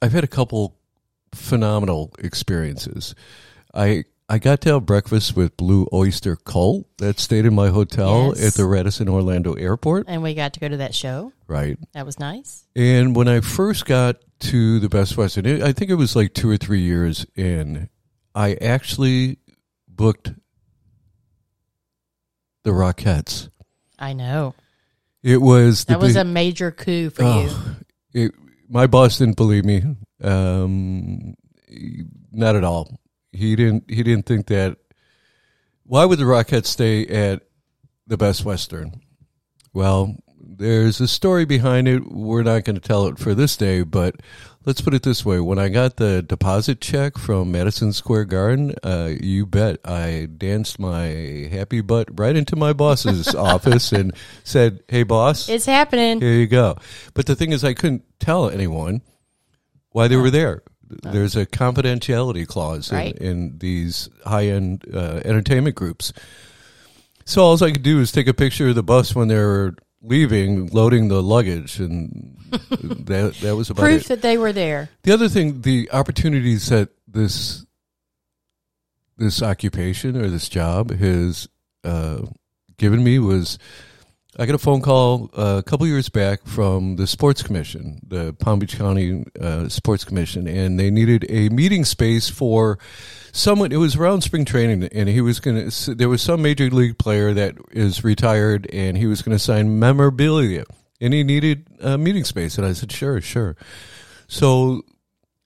[SPEAKER 1] I've had a couple phenomenal experiences. I I got to have breakfast with Blue Oyster Cult that stayed in my hotel
[SPEAKER 2] Yes.
[SPEAKER 1] at the Radisson Orlando Airport.
[SPEAKER 2] And we got to go to that show.
[SPEAKER 1] Right.
[SPEAKER 2] That was nice.
[SPEAKER 1] And when I first got to the Best Western, it- I think it was like two or three years in, I actually booked the Rockettes.
[SPEAKER 2] I know.
[SPEAKER 1] It was the
[SPEAKER 2] That was
[SPEAKER 1] big-
[SPEAKER 2] a major coup for you.
[SPEAKER 1] Oh, it, my boss didn't believe me. Um, not at all. He didn't. He didn't think that. Why would the Rockettes stay at the Best Western? Well, there's a story behind it. We're not going to tell it for this day, but let's put it this way: when I got the deposit check from Madison Square Garden, uh, you bet I danced my happy butt right into my boss's <laughs> office and said, "Hey, boss,
[SPEAKER 2] It's happening.
[SPEAKER 1] here you go. But the thing is, I couldn't tell anyone why they were there. There's a confidentiality clause
[SPEAKER 2] Right.
[SPEAKER 1] in, in these high end uh, entertainment groups. So all I could do is take a picture of the bus when they were leaving, loading the luggage, and <laughs> that that was about
[SPEAKER 2] Proof
[SPEAKER 1] it.
[SPEAKER 2] that they were there.
[SPEAKER 1] The other thing, the opportunities that this this occupation or this job has uh, given me was I got a phone call uh, a couple years back from the Sports Commission, the Palm Beach County uh, Sports Commission, and they needed a meeting space for someone. It was around spring training, and he was going to. There was some major league player that is retired, and he was going to sign memorabilia, and he needed a meeting space. And I said, "Sure, sure." So,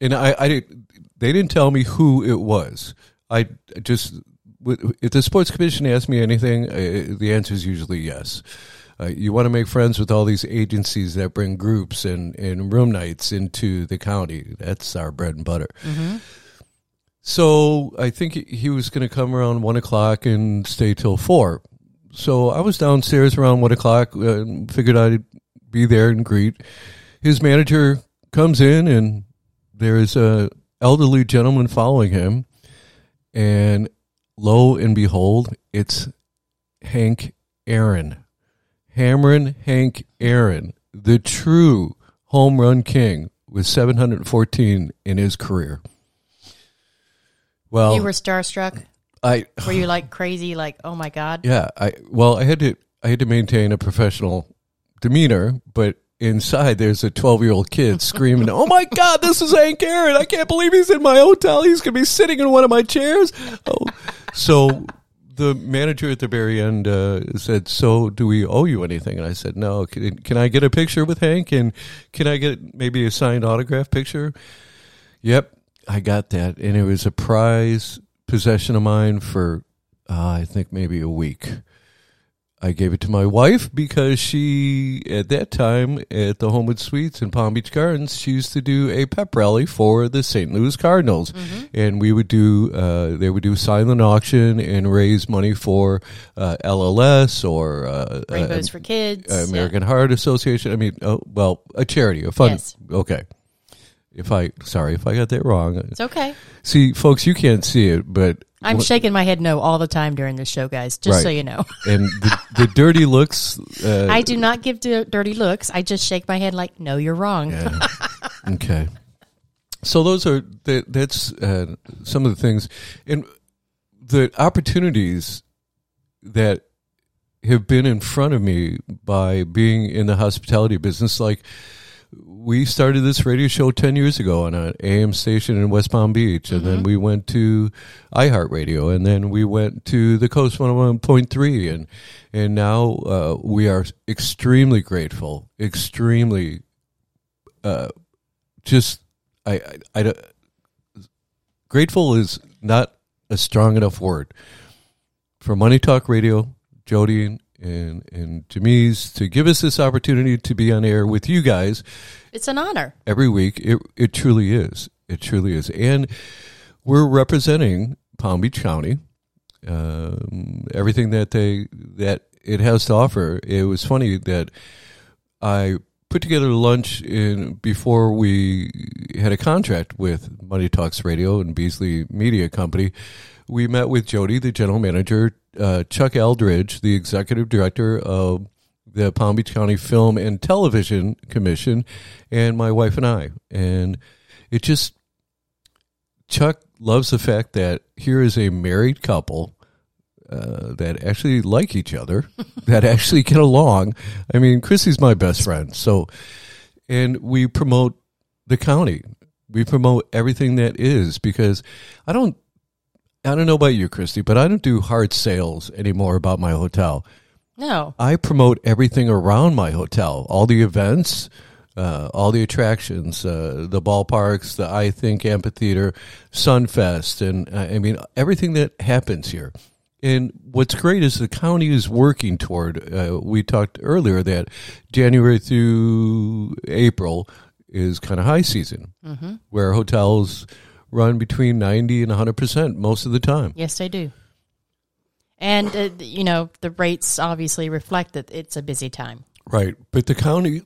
[SPEAKER 1] and I, I did, they didn't tell me who it was. I just, if the sports commission asks me anything, uh, the answer is usually yes. Uh, you want to make friends with all these agencies that bring groups and, and room nights into the county. That's our bread and butter. So I think he was going to come around one o'clock and stay till four. So I was downstairs around one o'clock. Uh, figured I'd be there and greet. His manager comes in, and there is a elderly gentleman following him. And lo and behold, it's Hank Aaron, Hammerin Hank Aaron, the true home run king with 714 in his career. Well,
[SPEAKER 2] You were starstruck.
[SPEAKER 1] I
[SPEAKER 2] Were you like crazy? Like, oh my god.
[SPEAKER 1] yeah, I well, I had to I had to maintain a professional demeanor, but inside there's a 12 year old kid screaming, "Oh my God, this is Hank Aaron! I can't believe he's in my hotel. He's gonna be sitting in one of my chairs." Oh, so the manager at the very end uh, said, "So, do we owe you anything?" And I said, "No. Can, can I get a picture with Hank? And can I get maybe a signed autograph picture?" Yep, I got that, and it was a prize possession of mine for uh, I think maybe a week. I gave it to my wife because she, at that time, at the Homewood Suites in Palm Beach Gardens, she used to do a pep rally for the St. Louis Cardinals, and we would do, uh, they would do silent auction and raise money for uh, LLS or uh,
[SPEAKER 2] Rainbows
[SPEAKER 1] uh,
[SPEAKER 2] for kids.
[SPEAKER 1] American Heart Association. I mean, oh, well, a charity, a fund.
[SPEAKER 2] Yes.
[SPEAKER 1] Okay. If I, sorry, if I got that wrong.
[SPEAKER 2] It's okay.
[SPEAKER 1] See, folks, you can't see it, but
[SPEAKER 2] I'm shaking my head no all the time during this show, guys. Just so you know, <laughs>
[SPEAKER 1] and the, the dirty looks. Uh,
[SPEAKER 2] I do not give di- dirty looks. I just shake my head like, no, you're wrong.
[SPEAKER 1] Yeah. <laughs> okay. So those are that, that's uh, some of the things, and the opportunities that have been in front of me by being in the hospitality business. Like we started this radio show ten years ago on an AM station in West Palm Beach, and then we went to iHeartRadio, and then we went to the Coast One Hundred One Point Three, and and now uh, we are extremely grateful, extremely uh, just I, I, I don't- grateful is not a strong enough word. For Money Talk Radio, Jody and and, Jamise to give us this opportunity to be on air with you guys
[SPEAKER 2] It's an honor.
[SPEAKER 1] every week. It it truly is. It truly is, and we're representing Palm Beach County. Um, everything that they that it has to offer. It was funny that I put together lunch in before we had a contract with Money Talks Radio and Beasley Media Company. We met with Jody, the general manager, uh, Chuck Elderd, the executive director of the Palm Beach County Film and Television Commission, and my wife and I. And it just Chuck loves the fact that here is a married couple uh, that actually like each other, <laughs> that actually get along. I mean, Chrissy's my best friend, so and we promote the county. We promote everything that is because I don't. I don't know about you, Christie, but I don't do hard sales anymore about my hotel.
[SPEAKER 2] No.
[SPEAKER 1] I promote everything around my hotel, all the events, uh, all the attractions, uh, the ballparks, the iThink Amphitheater, Sunfest, and uh, I mean everything that happens here. And what's great is the county is working toward. Uh, we talked earlier that January through April is kind of high season,
[SPEAKER 2] Mm-hmm.
[SPEAKER 1] where hotels run between ninety and hundred percent most of the time.
[SPEAKER 2] Yes, they do. And, uh, you know, the rates obviously reflect that it's a busy time.
[SPEAKER 1] Right, but the county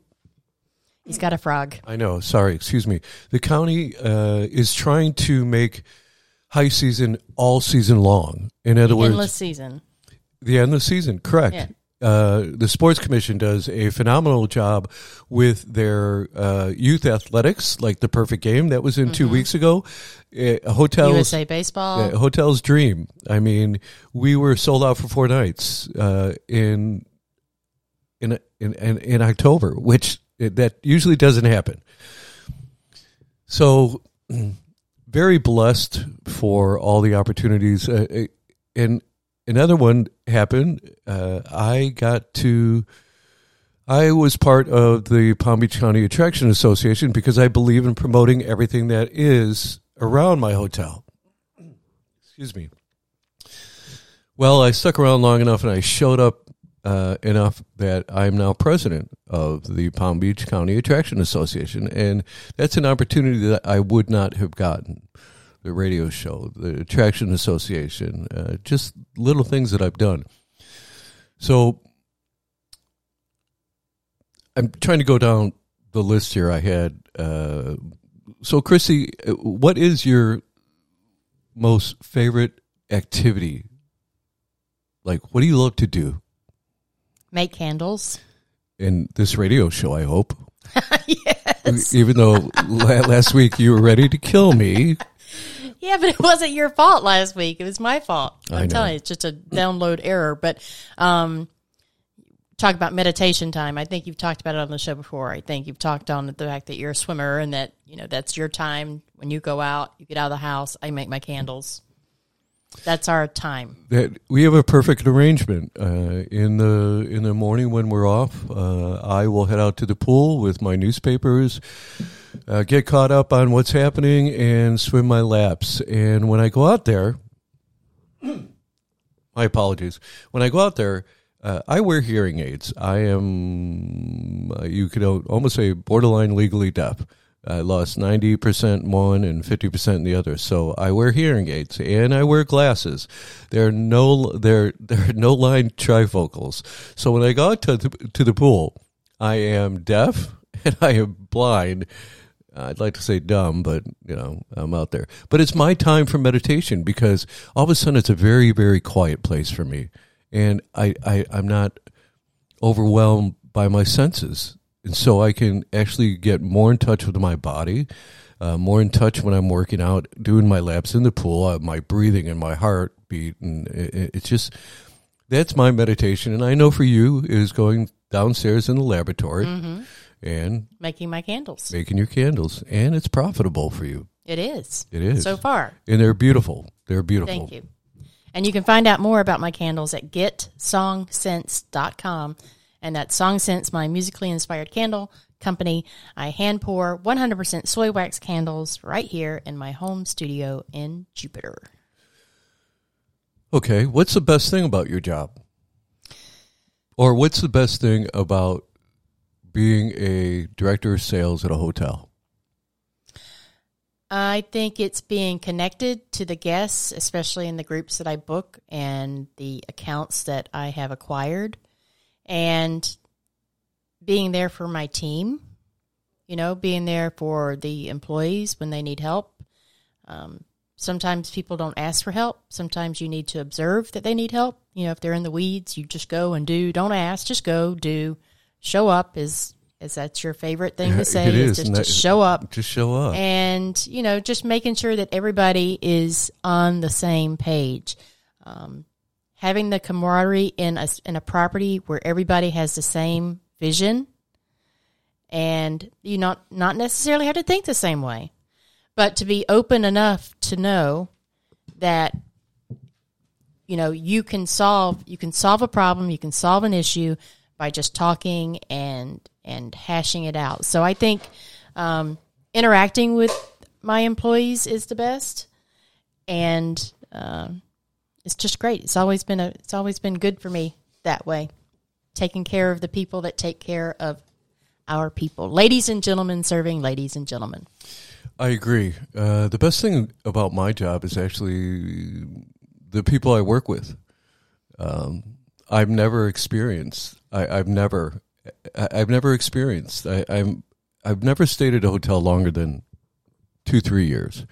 [SPEAKER 2] He's got a frog.
[SPEAKER 1] I know. Sorry, excuse me. The county uh, is trying to make high season all season long. In other words,
[SPEAKER 2] Endless season.
[SPEAKER 1] the endless season. Correct.
[SPEAKER 2] Yeah.
[SPEAKER 1] Uh, the sports commission does a phenomenal job with their uh, youth athletics, like the perfect game that was in two weeks ago. Uh, hotels,
[SPEAKER 2] USA Baseball.
[SPEAKER 1] hotels dream. I mean, we were sold out for four nights uh, in, in in in in October, which it, that usually doesn't happen. So, <clears throat> very blessed for all the opportunities. Uh, uh, and another one happened. Uh, I got to. I was part of the Palm Beach County Attraction Association because I believe in promoting everything that is around my hotel. Excuse me. Well, I stuck around long enough and I showed up uh, enough that I'm now president of the Palm Beach County Attraction Association. And that's an opportunity that I would not have gotten. The radio show, the Attraction Association, uh, just little things that I've done. So I'm trying to go down the list here. I had. Uh, so, Chrissy, uh, what is your most favorite activity? Like, what do you love to do
[SPEAKER 2] Make candles.
[SPEAKER 1] in this radio show? I hope. <laughs>
[SPEAKER 2] yes.
[SPEAKER 1] Even though last week you were ready to kill me.
[SPEAKER 2] Yeah, but it wasn't your fault last week. It was my fault.
[SPEAKER 1] I
[SPEAKER 2] I'm
[SPEAKER 1] know.
[SPEAKER 2] telling you, it's just a download error. But um, talk about meditation time. I think you've talked about it on the show before. I think you've talked on the fact that you're a swimmer and that you know that's your time when you go out. You get out of the house. I make my candles. That's our time.
[SPEAKER 1] that we have a perfect arrangement. Uh, in the in the morning when we're off, uh, I will head out to the pool with my newspapers, uh, get caught up on what's happening, and swim my laps. And when I go out there, <clears throat> my apologies. When I go out there, uh, I wear hearing aids. I am, uh, you could almost say, borderline legally deaf. I lost 90% one and 50% the other. So I wear hearing aids and I wear glasses. There are no, there, there are no line trifocals. So when I go out to the, to the pool, I am deaf <laughs> and I am blind. I'd like to say dumb, but you know, I'm out there. But it's my time for meditation because all of a sudden it's a very, very quiet place for me. And I, I, I'm not overwhelmed by my senses. And so I can actually get more in touch with my body, uh, more in touch when I'm working out, doing my laps in the pool, uh, my breathing and my heartbeat. And it, it- it's just, that's my meditation. And I know for you is going downstairs in the laboratory and
[SPEAKER 2] Making my candles.
[SPEAKER 1] making your candles. And it's profitable for you.
[SPEAKER 2] It is.
[SPEAKER 1] It is.
[SPEAKER 2] So far.
[SPEAKER 1] and they're beautiful. They're beautiful.
[SPEAKER 2] Thank you. And you can find out more about my candles at getsongscents.com. And that's Song Scents, my musically inspired candle company. I hand pour 100% soy wax candles right here in my home studio in Jupiter.
[SPEAKER 1] Okay, what's the best thing about your job? Or what's the best thing about being a director of sales at a hotel?
[SPEAKER 2] I think it's being connected to the guests, especially in the groups that I book and the accounts that I have acquired, and being there for my team. You know, being there for the employees when they need help. Um, sometimes people don't ask for help. Sometimes you need to observe that they need help. You know, if they're in the weeds, you just go and do. Don't ask, just go do. Show up is is that your favorite thing to say?
[SPEAKER 1] It is,
[SPEAKER 2] just
[SPEAKER 1] and
[SPEAKER 2] to show up
[SPEAKER 1] Just show up.
[SPEAKER 2] and you know just making sure that everybody is on the same page um, having the camaraderie in a, in a property where everybody has the same vision and you not not necessarily have to think the same way but to be open enough to know that you know you can solve you can solve a problem you can solve an issue by just talking and and hashing it out. So i think um, interacting with my employees is the best and um, it's just great it's always been a it's always been good for me that way taking care of the people that take care of our people ladies and gentlemen serving ladies and gentlemen
[SPEAKER 1] I agree. Uh, the best thing about my job is actually the people I work with. Um, I've never experienced. I, I've never. I, I've never experienced. I, I'm. I've never stayed at a hotel longer than two, three years.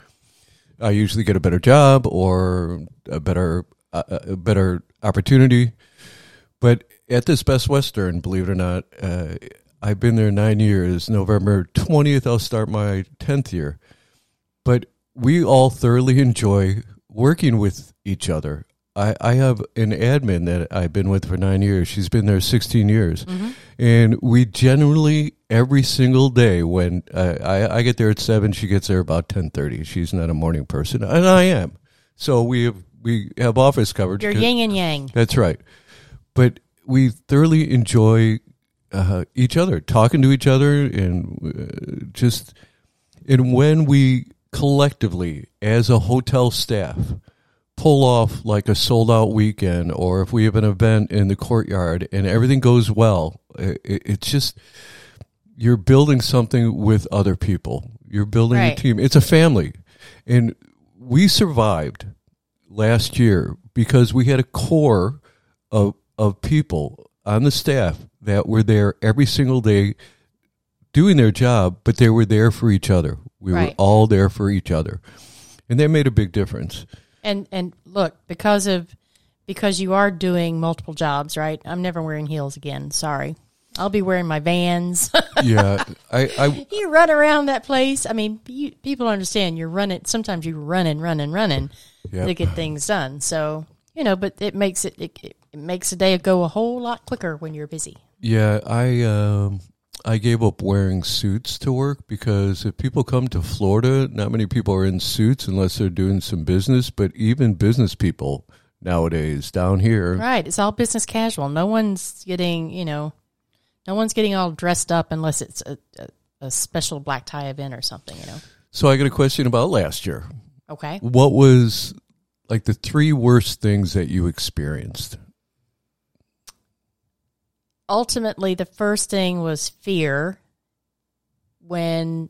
[SPEAKER 1] I usually get a better job or a better, uh, a better opportunity. But at this Best Western, believe it or not, uh, I've been there nine years. November 20th, I'll start my 10th year. But we all thoroughly enjoy working with each other. I, I have an admin that I've been with for nine years. She's been there 16 years. Mm-hmm. And we generally, every single day, when uh, I, I get there at 7, she gets there about 10.30. She's not a morning person, and I am. So we have, we have office coverage.
[SPEAKER 2] you're yin and yang
[SPEAKER 1] That's right. But we thoroughly enjoy uh, each other, talking to each other, and uh, just and when we collectively, as a hotel staff, pull off like a sold out weekend, or if we have an event in the courtyard and everything goes well, it, it's just you're building something with other people. You're building
[SPEAKER 2] Right.
[SPEAKER 1] a team. It's a family, and we survived last year because we had a core of of people on the staff that were there every single day doing their job, but they were there for each other. We were all there for each other. And that made a big difference.
[SPEAKER 2] And and look, because of because you are doing multiple jobs, right? I'm never wearing heels again. Sorry. I'll be wearing my vans. <laughs>
[SPEAKER 1] Yeah, I, I
[SPEAKER 2] you run around that place. I mean, you, people understand you're running. Sometimes you're running, running, running
[SPEAKER 1] Yep.
[SPEAKER 2] to get things done. So you know, but it makes it, it it makes a day go a whole lot quicker when you're busy.
[SPEAKER 1] yeah, I um I gave up wearing suits to work because if people come to Florida, not many people are in suits unless they're doing some business, but even business people nowadays down here
[SPEAKER 2] Right. It's all business casual. No one's getting you know, no one's getting all dressed up unless it's a, a, a special black tie event or something. You know.
[SPEAKER 1] So I got a question about last year.
[SPEAKER 2] Okay.
[SPEAKER 1] What was like the three worst things that you experienced?
[SPEAKER 2] ultimately the first thing was fear when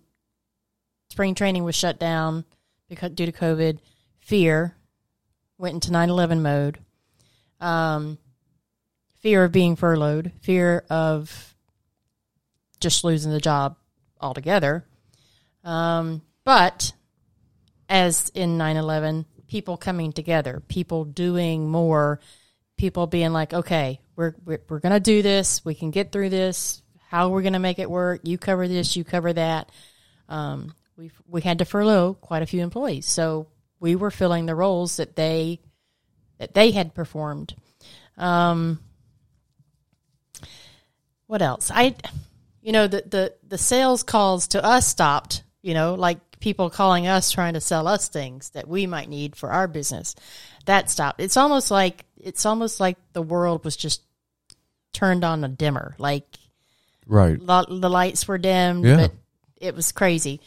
[SPEAKER 2] spring training was shut down because due to covid fear went into 9-11 mode um, fear of being furloughed. Fear of just losing the job altogether. Um, but as in 9-11 people coming together people doing more people being like okay we're we're, we're going to do this. We can get through this. How we're going to make it work? You cover this you cover that. Um, we we had to furlough quite a few employees. So we were filling the roles that they that they had performed. Um, what else? I you know the, the the sales calls to us stopped you know like people calling us trying to sell us things that we might need for our business. That stopped. It's almost like it's almost like the world was just turned on a dimmer. Like
[SPEAKER 1] Right.
[SPEAKER 2] lo- the lights were dimmed
[SPEAKER 1] Yeah.
[SPEAKER 2] but it was crazy.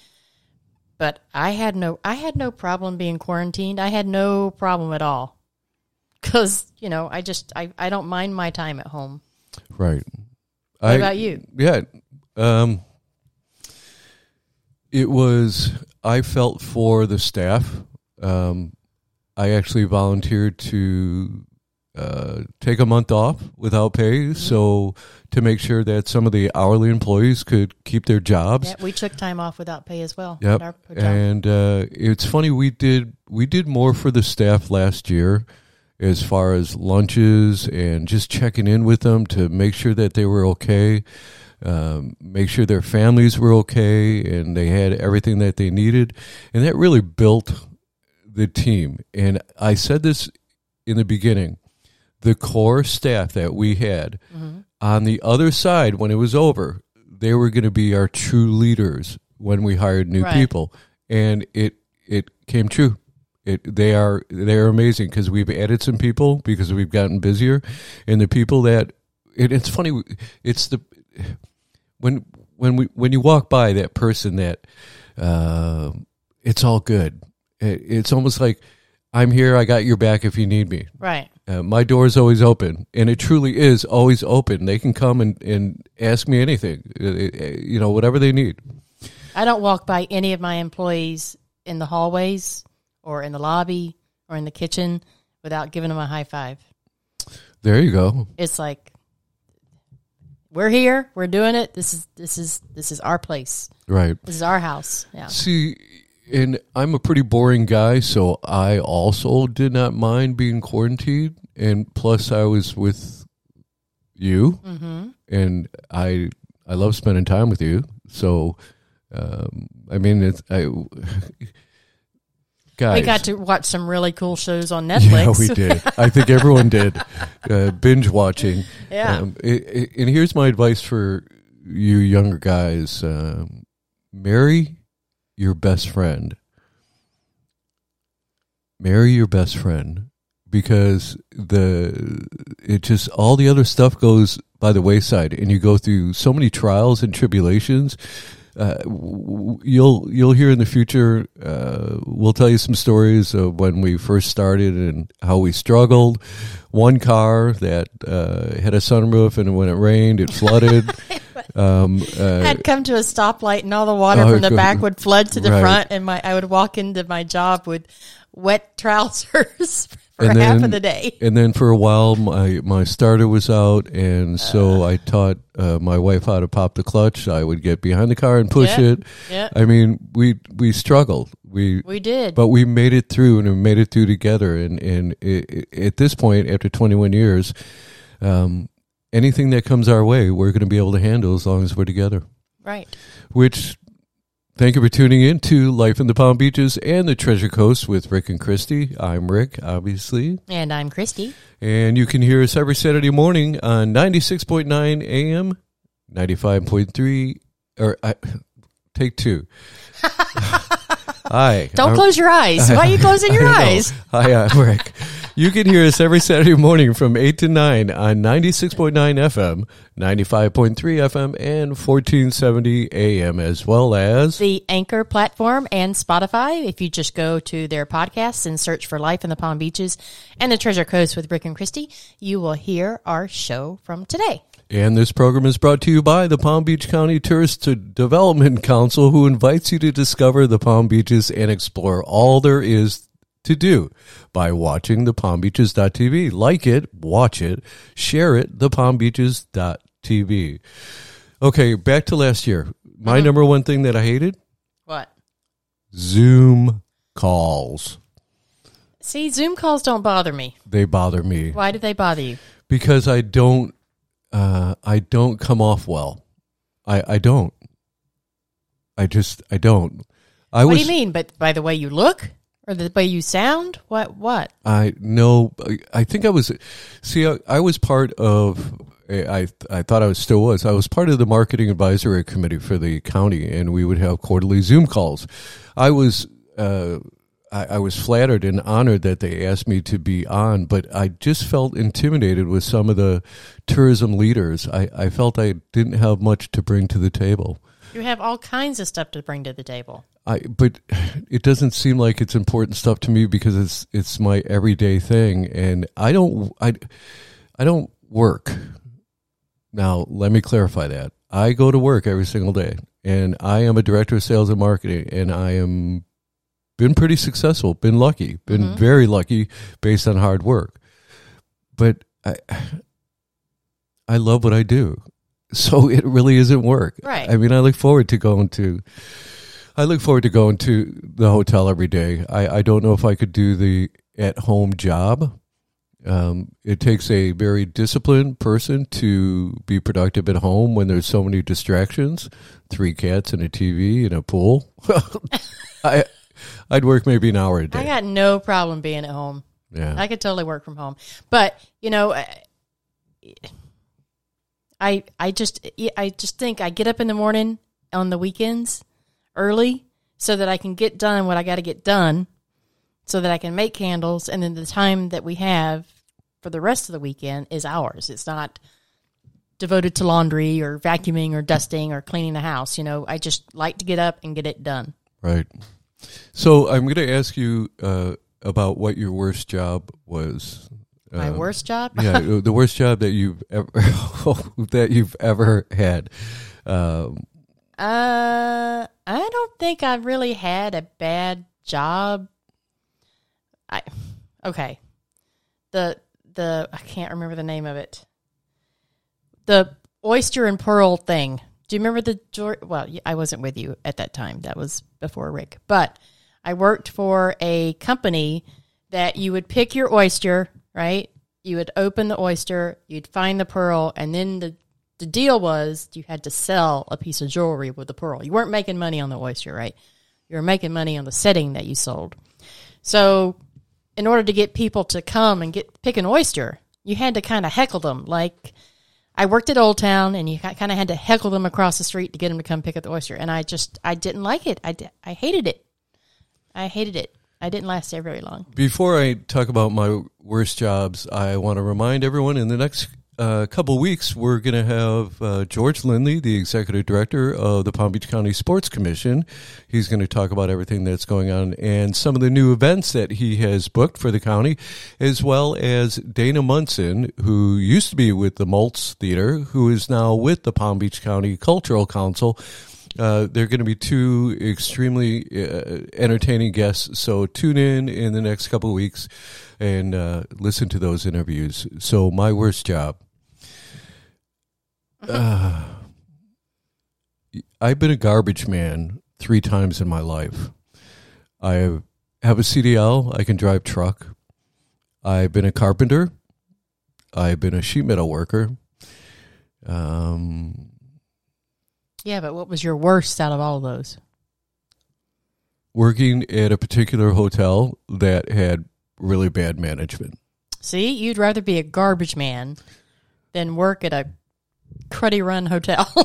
[SPEAKER 2] But i had no i had no problem being quarantined. I had no problem at all. Because you know i just I, I don't mind my time at home.
[SPEAKER 1] Right.
[SPEAKER 2] What about you
[SPEAKER 1] Yeah. Um, it was, I felt for the staff. Um, I actually volunteered to uh, take a month off without pay,
[SPEAKER 2] Mm-hmm.
[SPEAKER 1] so to make sure that some of the hourly employees could keep their jobs.
[SPEAKER 2] yeah, we took time off without pay as well
[SPEAKER 1] Yep. And uh, it's funny we did we did more for the staff last year as far as lunches and just checking in with them to make sure that they were okay, um, make sure their families were okay and they had everything that they needed, and that really built the team. And I said this in the beginning, the core staff that we had
[SPEAKER 2] Mm-hmm.
[SPEAKER 1] on the other side when it was over, they were going to be our true leaders when we hired new
[SPEAKER 2] Right.
[SPEAKER 1] people, and it it came true. It, they are they are amazing because we've added some people because we've gotten busier, and the people that it, it's funny. It's the when when we when you walk by that person that uh, it's all good. It, it's almost like I'm here. I got your back if you need me.
[SPEAKER 2] Right.
[SPEAKER 1] Uh, my door is always open, and it truly is always open. They can come and, and ask me anything, uh, uh, you know, whatever they need.
[SPEAKER 2] I don't walk by any of my employees in the hallways or in the lobby or in the kitchen without giving them a high five.
[SPEAKER 1] There you go.
[SPEAKER 2] It's like we're here, we're doing it. This is this is this is our place.
[SPEAKER 1] Right.
[SPEAKER 2] This is our house. Yeah.
[SPEAKER 1] See, and I'm a pretty boring guy, so I also did not mind being quarantined. And plus, I was with you,
[SPEAKER 2] Mm-hmm.
[SPEAKER 1] and I I love spending time with you. So, um, I mean, it's I. Guys,
[SPEAKER 2] We got to watch some really cool shows on <laughs> Netflix.
[SPEAKER 1] Yeah, we did. I think everyone did. <laughs> Uh, binge watching.
[SPEAKER 2] Yeah.
[SPEAKER 1] Um, i- i- and here's my advice for you younger guys: um, marry your best friend. Marry your best friend because the it just all the other stuff goes by the wayside, and you go through so many trials and tribulations uh, you'll you'll hear in the future. Uh, we'll tell you some stories of when we first started and how we struggled. One car that uh, had a sunroof, and when it rained, it flooded. <laughs> um, uh,
[SPEAKER 2] I'd come to a stoplight and all the water
[SPEAKER 1] Oh,
[SPEAKER 2] from the back would flood to the
[SPEAKER 1] right.
[SPEAKER 2] front, and my I would walk into my job with wet <laughs> trousers for
[SPEAKER 1] And
[SPEAKER 2] half
[SPEAKER 1] then-
[SPEAKER 2] of the day.
[SPEAKER 1] and then for a while, my my starter was out, and so I taught uh, my wife how to pop the clutch. I would get behind the car and push
[SPEAKER 2] Yeah.
[SPEAKER 1] it.
[SPEAKER 2] Yeah,
[SPEAKER 1] I mean, we we struggled. We
[SPEAKER 2] we did.
[SPEAKER 1] but we made it through and we made it through together and and i i at this point after 21 years um, anything that comes our way we're going to be able to handle as long as we're together
[SPEAKER 2] right.
[SPEAKER 1] which thank you for tuning in to life in the palm beaches and the treasure coast with rick and christie i'm rick obviously
[SPEAKER 2] And I'm Christie.
[SPEAKER 1] and you can hear us every saturday morning on 96.9 am 95.3 or I, uh, <laughs> take two <laughs> hi
[SPEAKER 2] Don't
[SPEAKER 1] I'm-
[SPEAKER 2] close your eyes. Why are you closing your <laughs> eyes?
[SPEAKER 1] Hi, I'm Rick. You can hear us every Saturday morning from 8 to 9 on 96.9 FM, 95.3 FM, and 1470 AM, as well as.
[SPEAKER 2] The Anchor platform and Spotify. If you just go to their podcasts and search for Life in the Palm Beaches and the Treasure Coast with Rick and Christie, you will hear our show from today.
[SPEAKER 1] And this program is brought to you by the Palm Beach County Tourist Development Council, who invites you to discover the Palm Beaches and explore all there is to do by watching the Palm palmbeaches.tv. Like it, watch it, share it, the palmbeaches.tv. Okay, back to last year. My uh-huh. number one thing that I hated
[SPEAKER 2] What?
[SPEAKER 1] Zoom calls.
[SPEAKER 2] See, Zoom calls don't bother me.
[SPEAKER 1] They bother me
[SPEAKER 2] Why do they bother you?
[SPEAKER 1] because I don't uh, I don't come off well. I I don't. I just I don't. I
[SPEAKER 2] What
[SPEAKER 1] was
[SPEAKER 2] do you mean? But by the way you look or the way you sound? What? What?
[SPEAKER 1] I no I think I was see I, I was part of I I thought I was still was I was part of the marketing advisory committee for the county and we would have quarterly Zoom calls. I was uh I, I was flattered and honored that they asked me to be on, but I just felt intimidated with some of the tourism leaders. I, I felt I didn't have much to bring to the table.
[SPEAKER 2] You have all kinds of stuff to bring to the table.
[SPEAKER 1] I but it doesn't seem like it's important stuff to me because it's it's my everyday thing and I don't I I don't work. Now, let me clarify that. I go to work every single day and I am a director of sales and marketing and I am been pretty successful, been lucky, been
[SPEAKER 2] Mhm.
[SPEAKER 1] very lucky based on hard work. But I I love what I do. So <laughs> it really isn't work.
[SPEAKER 2] Right.
[SPEAKER 1] I mean, I look forward to going to I look forward to going to the hotel every day. I, I don't know if I could do the at home job. Um, it takes a very disciplined person to be productive at home when there's so many distractions three cats and a TV and a pool. <laughs> I, I'd work maybe an hour a day.
[SPEAKER 2] I got no problem being at home.
[SPEAKER 1] Yeah.
[SPEAKER 2] I could totally work from home. But, you know, I I just I just think I get up in the morning on the weekends early so that I can get done what I got to get done so that I can make candles. And then the time that we have for the rest of the weekend is ours. It's not devoted to laundry or vacuuming or dusting or cleaning the house. You know, I just like to get up and get it done.
[SPEAKER 1] Right. So I'm going to ask you uh, about what your worst job was.
[SPEAKER 2] My
[SPEAKER 1] Um,
[SPEAKER 2] worst job?
[SPEAKER 1] yeah, <laughs> the worst job that you've ever <laughs> that you've ever had. Um,
[SPEAKER 2] Uh, I don't think I've really had a bad job. I okay. The the I can't remember the name of it. The oyster and pearl thing. Do you remember the Geor- well, I wasn't with you at that time. That was before Rick. But I worked for a company that you would pick your oyster, right? You would open the oyster, you'd find the pearl, and then the the deal was you had to sell a piece of jewelry with the pearl. You weren't making money on the oyster, right? You were making money on the setting that you sold. So, in order to get people to come and get pick an oyster, you had to kind of heckle them. Like I worked at Old Town, and you kind of had to heckle them across the street to get them to come pick up the oyster. And I just I didn't like it. I I hated it. I hated it. I didn't last there very long.
[SPEAKER 1] Before I talk about my worst jobs, I want to remind everyone in the next uh, couple weeks we're going to have uh, George Linley, the executive director of the Palm Beach County Sports Commission. He's going to talk about everything that's going on and some of the new events that he has booked for the county, as well as Dana Munson, who used to be with the Maltz Theater, who is now with the Palm Beach County Cultural Council. Uh, they're going to be two extremely uh, entertaining guests. So tune in in the next couple weeks and uh, listen to those interviews. So my worst job. Uh, <sighs> I've been a garbage man three times in my life. I have a CDL. I can drive truck. I've been a carpenter. I've been a sheet metal worker. Um,
[SPEAKER 2] Yeah, but what was your worst out of all of those?
[SPEAKER 1] working at a particular hotel that had really bad management.
[SPEAKER 2] See, you'd rather be a garbage man than work at a cruddy run hotel. <laughs>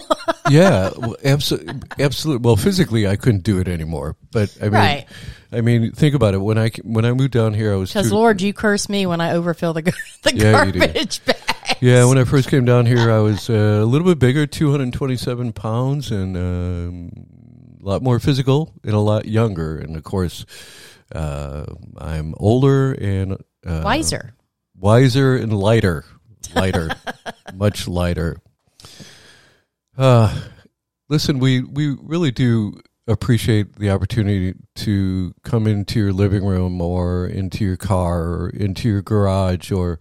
[SPEAKER 1] Yeah, well, absolutely, absolutely. Well, physically, I couldn't do it anymore. But I mean,
[SPEAKER 2] Right.
[SPEAKER 1] I mean, think about it. When I when I moved down here, I was
[SPEAKER 2] Because
[SPEAKER 1] too-
[SPEAKER 2] Lord, you curse me when I overfill the <laughs> the
[SPEAKER 1] Yeah,
[SPEAKER 2] garbage <laughs> bag.
[SPEAKER 1] Yeah, when I first came down here, I was uh, a little bit bigger, 227 pounds, and um, a lot more physical and a lot younger. And of course, uh, I'm older and uh,
[SPEAKER 2] Wiser.
[SPEAKER 1] wiser and lighter, lighter, much lighter. Uh, listen, we we really do appreciate the opportunity to come into your living room or into your car or into your garage or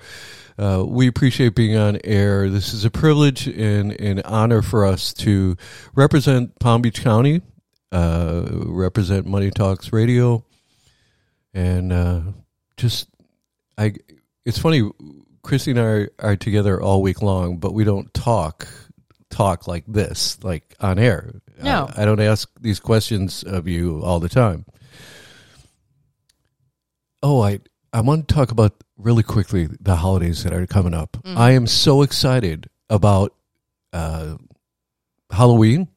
[SPEAKER 1] uh, we appreciate being on air. This is a privilege and an honor for us to represent Palm Beach County, uh, represent Money Talks Radio, and uh, just I. It's funny, Christie and I are, are together all week long, but we don't talk talk like this, like on air.
[SPEAKER 2] No.
[SPEAKER 1] I, I don't ask these questions of you all the time. Oh, I I want to talk about really quickly the holidays that are coming up. I am so excited about uh, Halloween,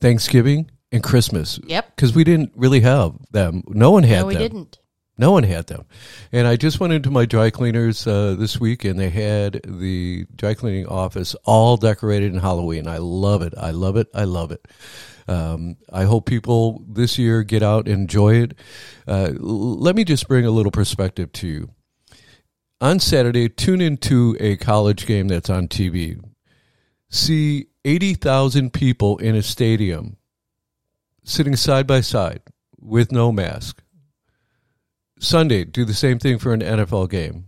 [SPEAKER 1] Thanksgiving, and Christmas
[SPEAKER 2] Yep.
[SPEAKER 1] because we didn't really have them. No one had
[SPEAKER 2] No, we
[SPEAKER 1] them.
[SPEAKER 2] didn't.
[SPEAKER 1] No one had them. And I just went into my dry cleaners uh, this week and they had the dry cleaning office all decorated in Halloween. I love it. I love it. I love it. Um, I hope people this year get out and enjoy it. Uh, let me just bring a little perspective to you. On Saturday, tune into a college game that's on TV. See 80,000 people in a stadium sitting side by side with no mask. Sunday, do the same thing for an NFL game.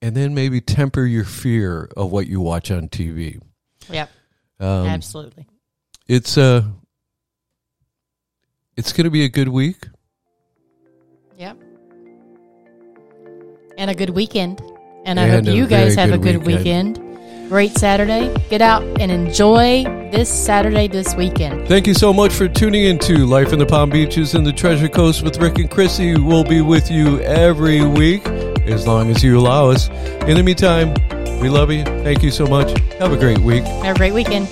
[SPEAKER 1] And then maybe temper your fear of what you watch on TV.
[SPEAKER 2] Yep.
[SPEAKER 1] Um,
[SPEAKER 2] Absolutely.
[SPEAKER 1] it's uh, it's going to be a good week.
[SPEAKER 2] Yep. And a good weekend. And I
[SPEAKER 1] And
[SPEAKER 2] hope you guys have a
[SPEAKER 1] good
[SPEAKER 2] good weekend. Great Saturday. Get out and enjoy this Saturday this weekend.
[SPEAKER 1] Thank you so much for tuning into Life in the Palm Beaches and the Treasure Coast with Rick and Chrissy. We'll be with you every week as long as you allow us. In the meantime, we love you. Thank you so much. Have a great week.
[SPEAKER 2] Have a great weekend.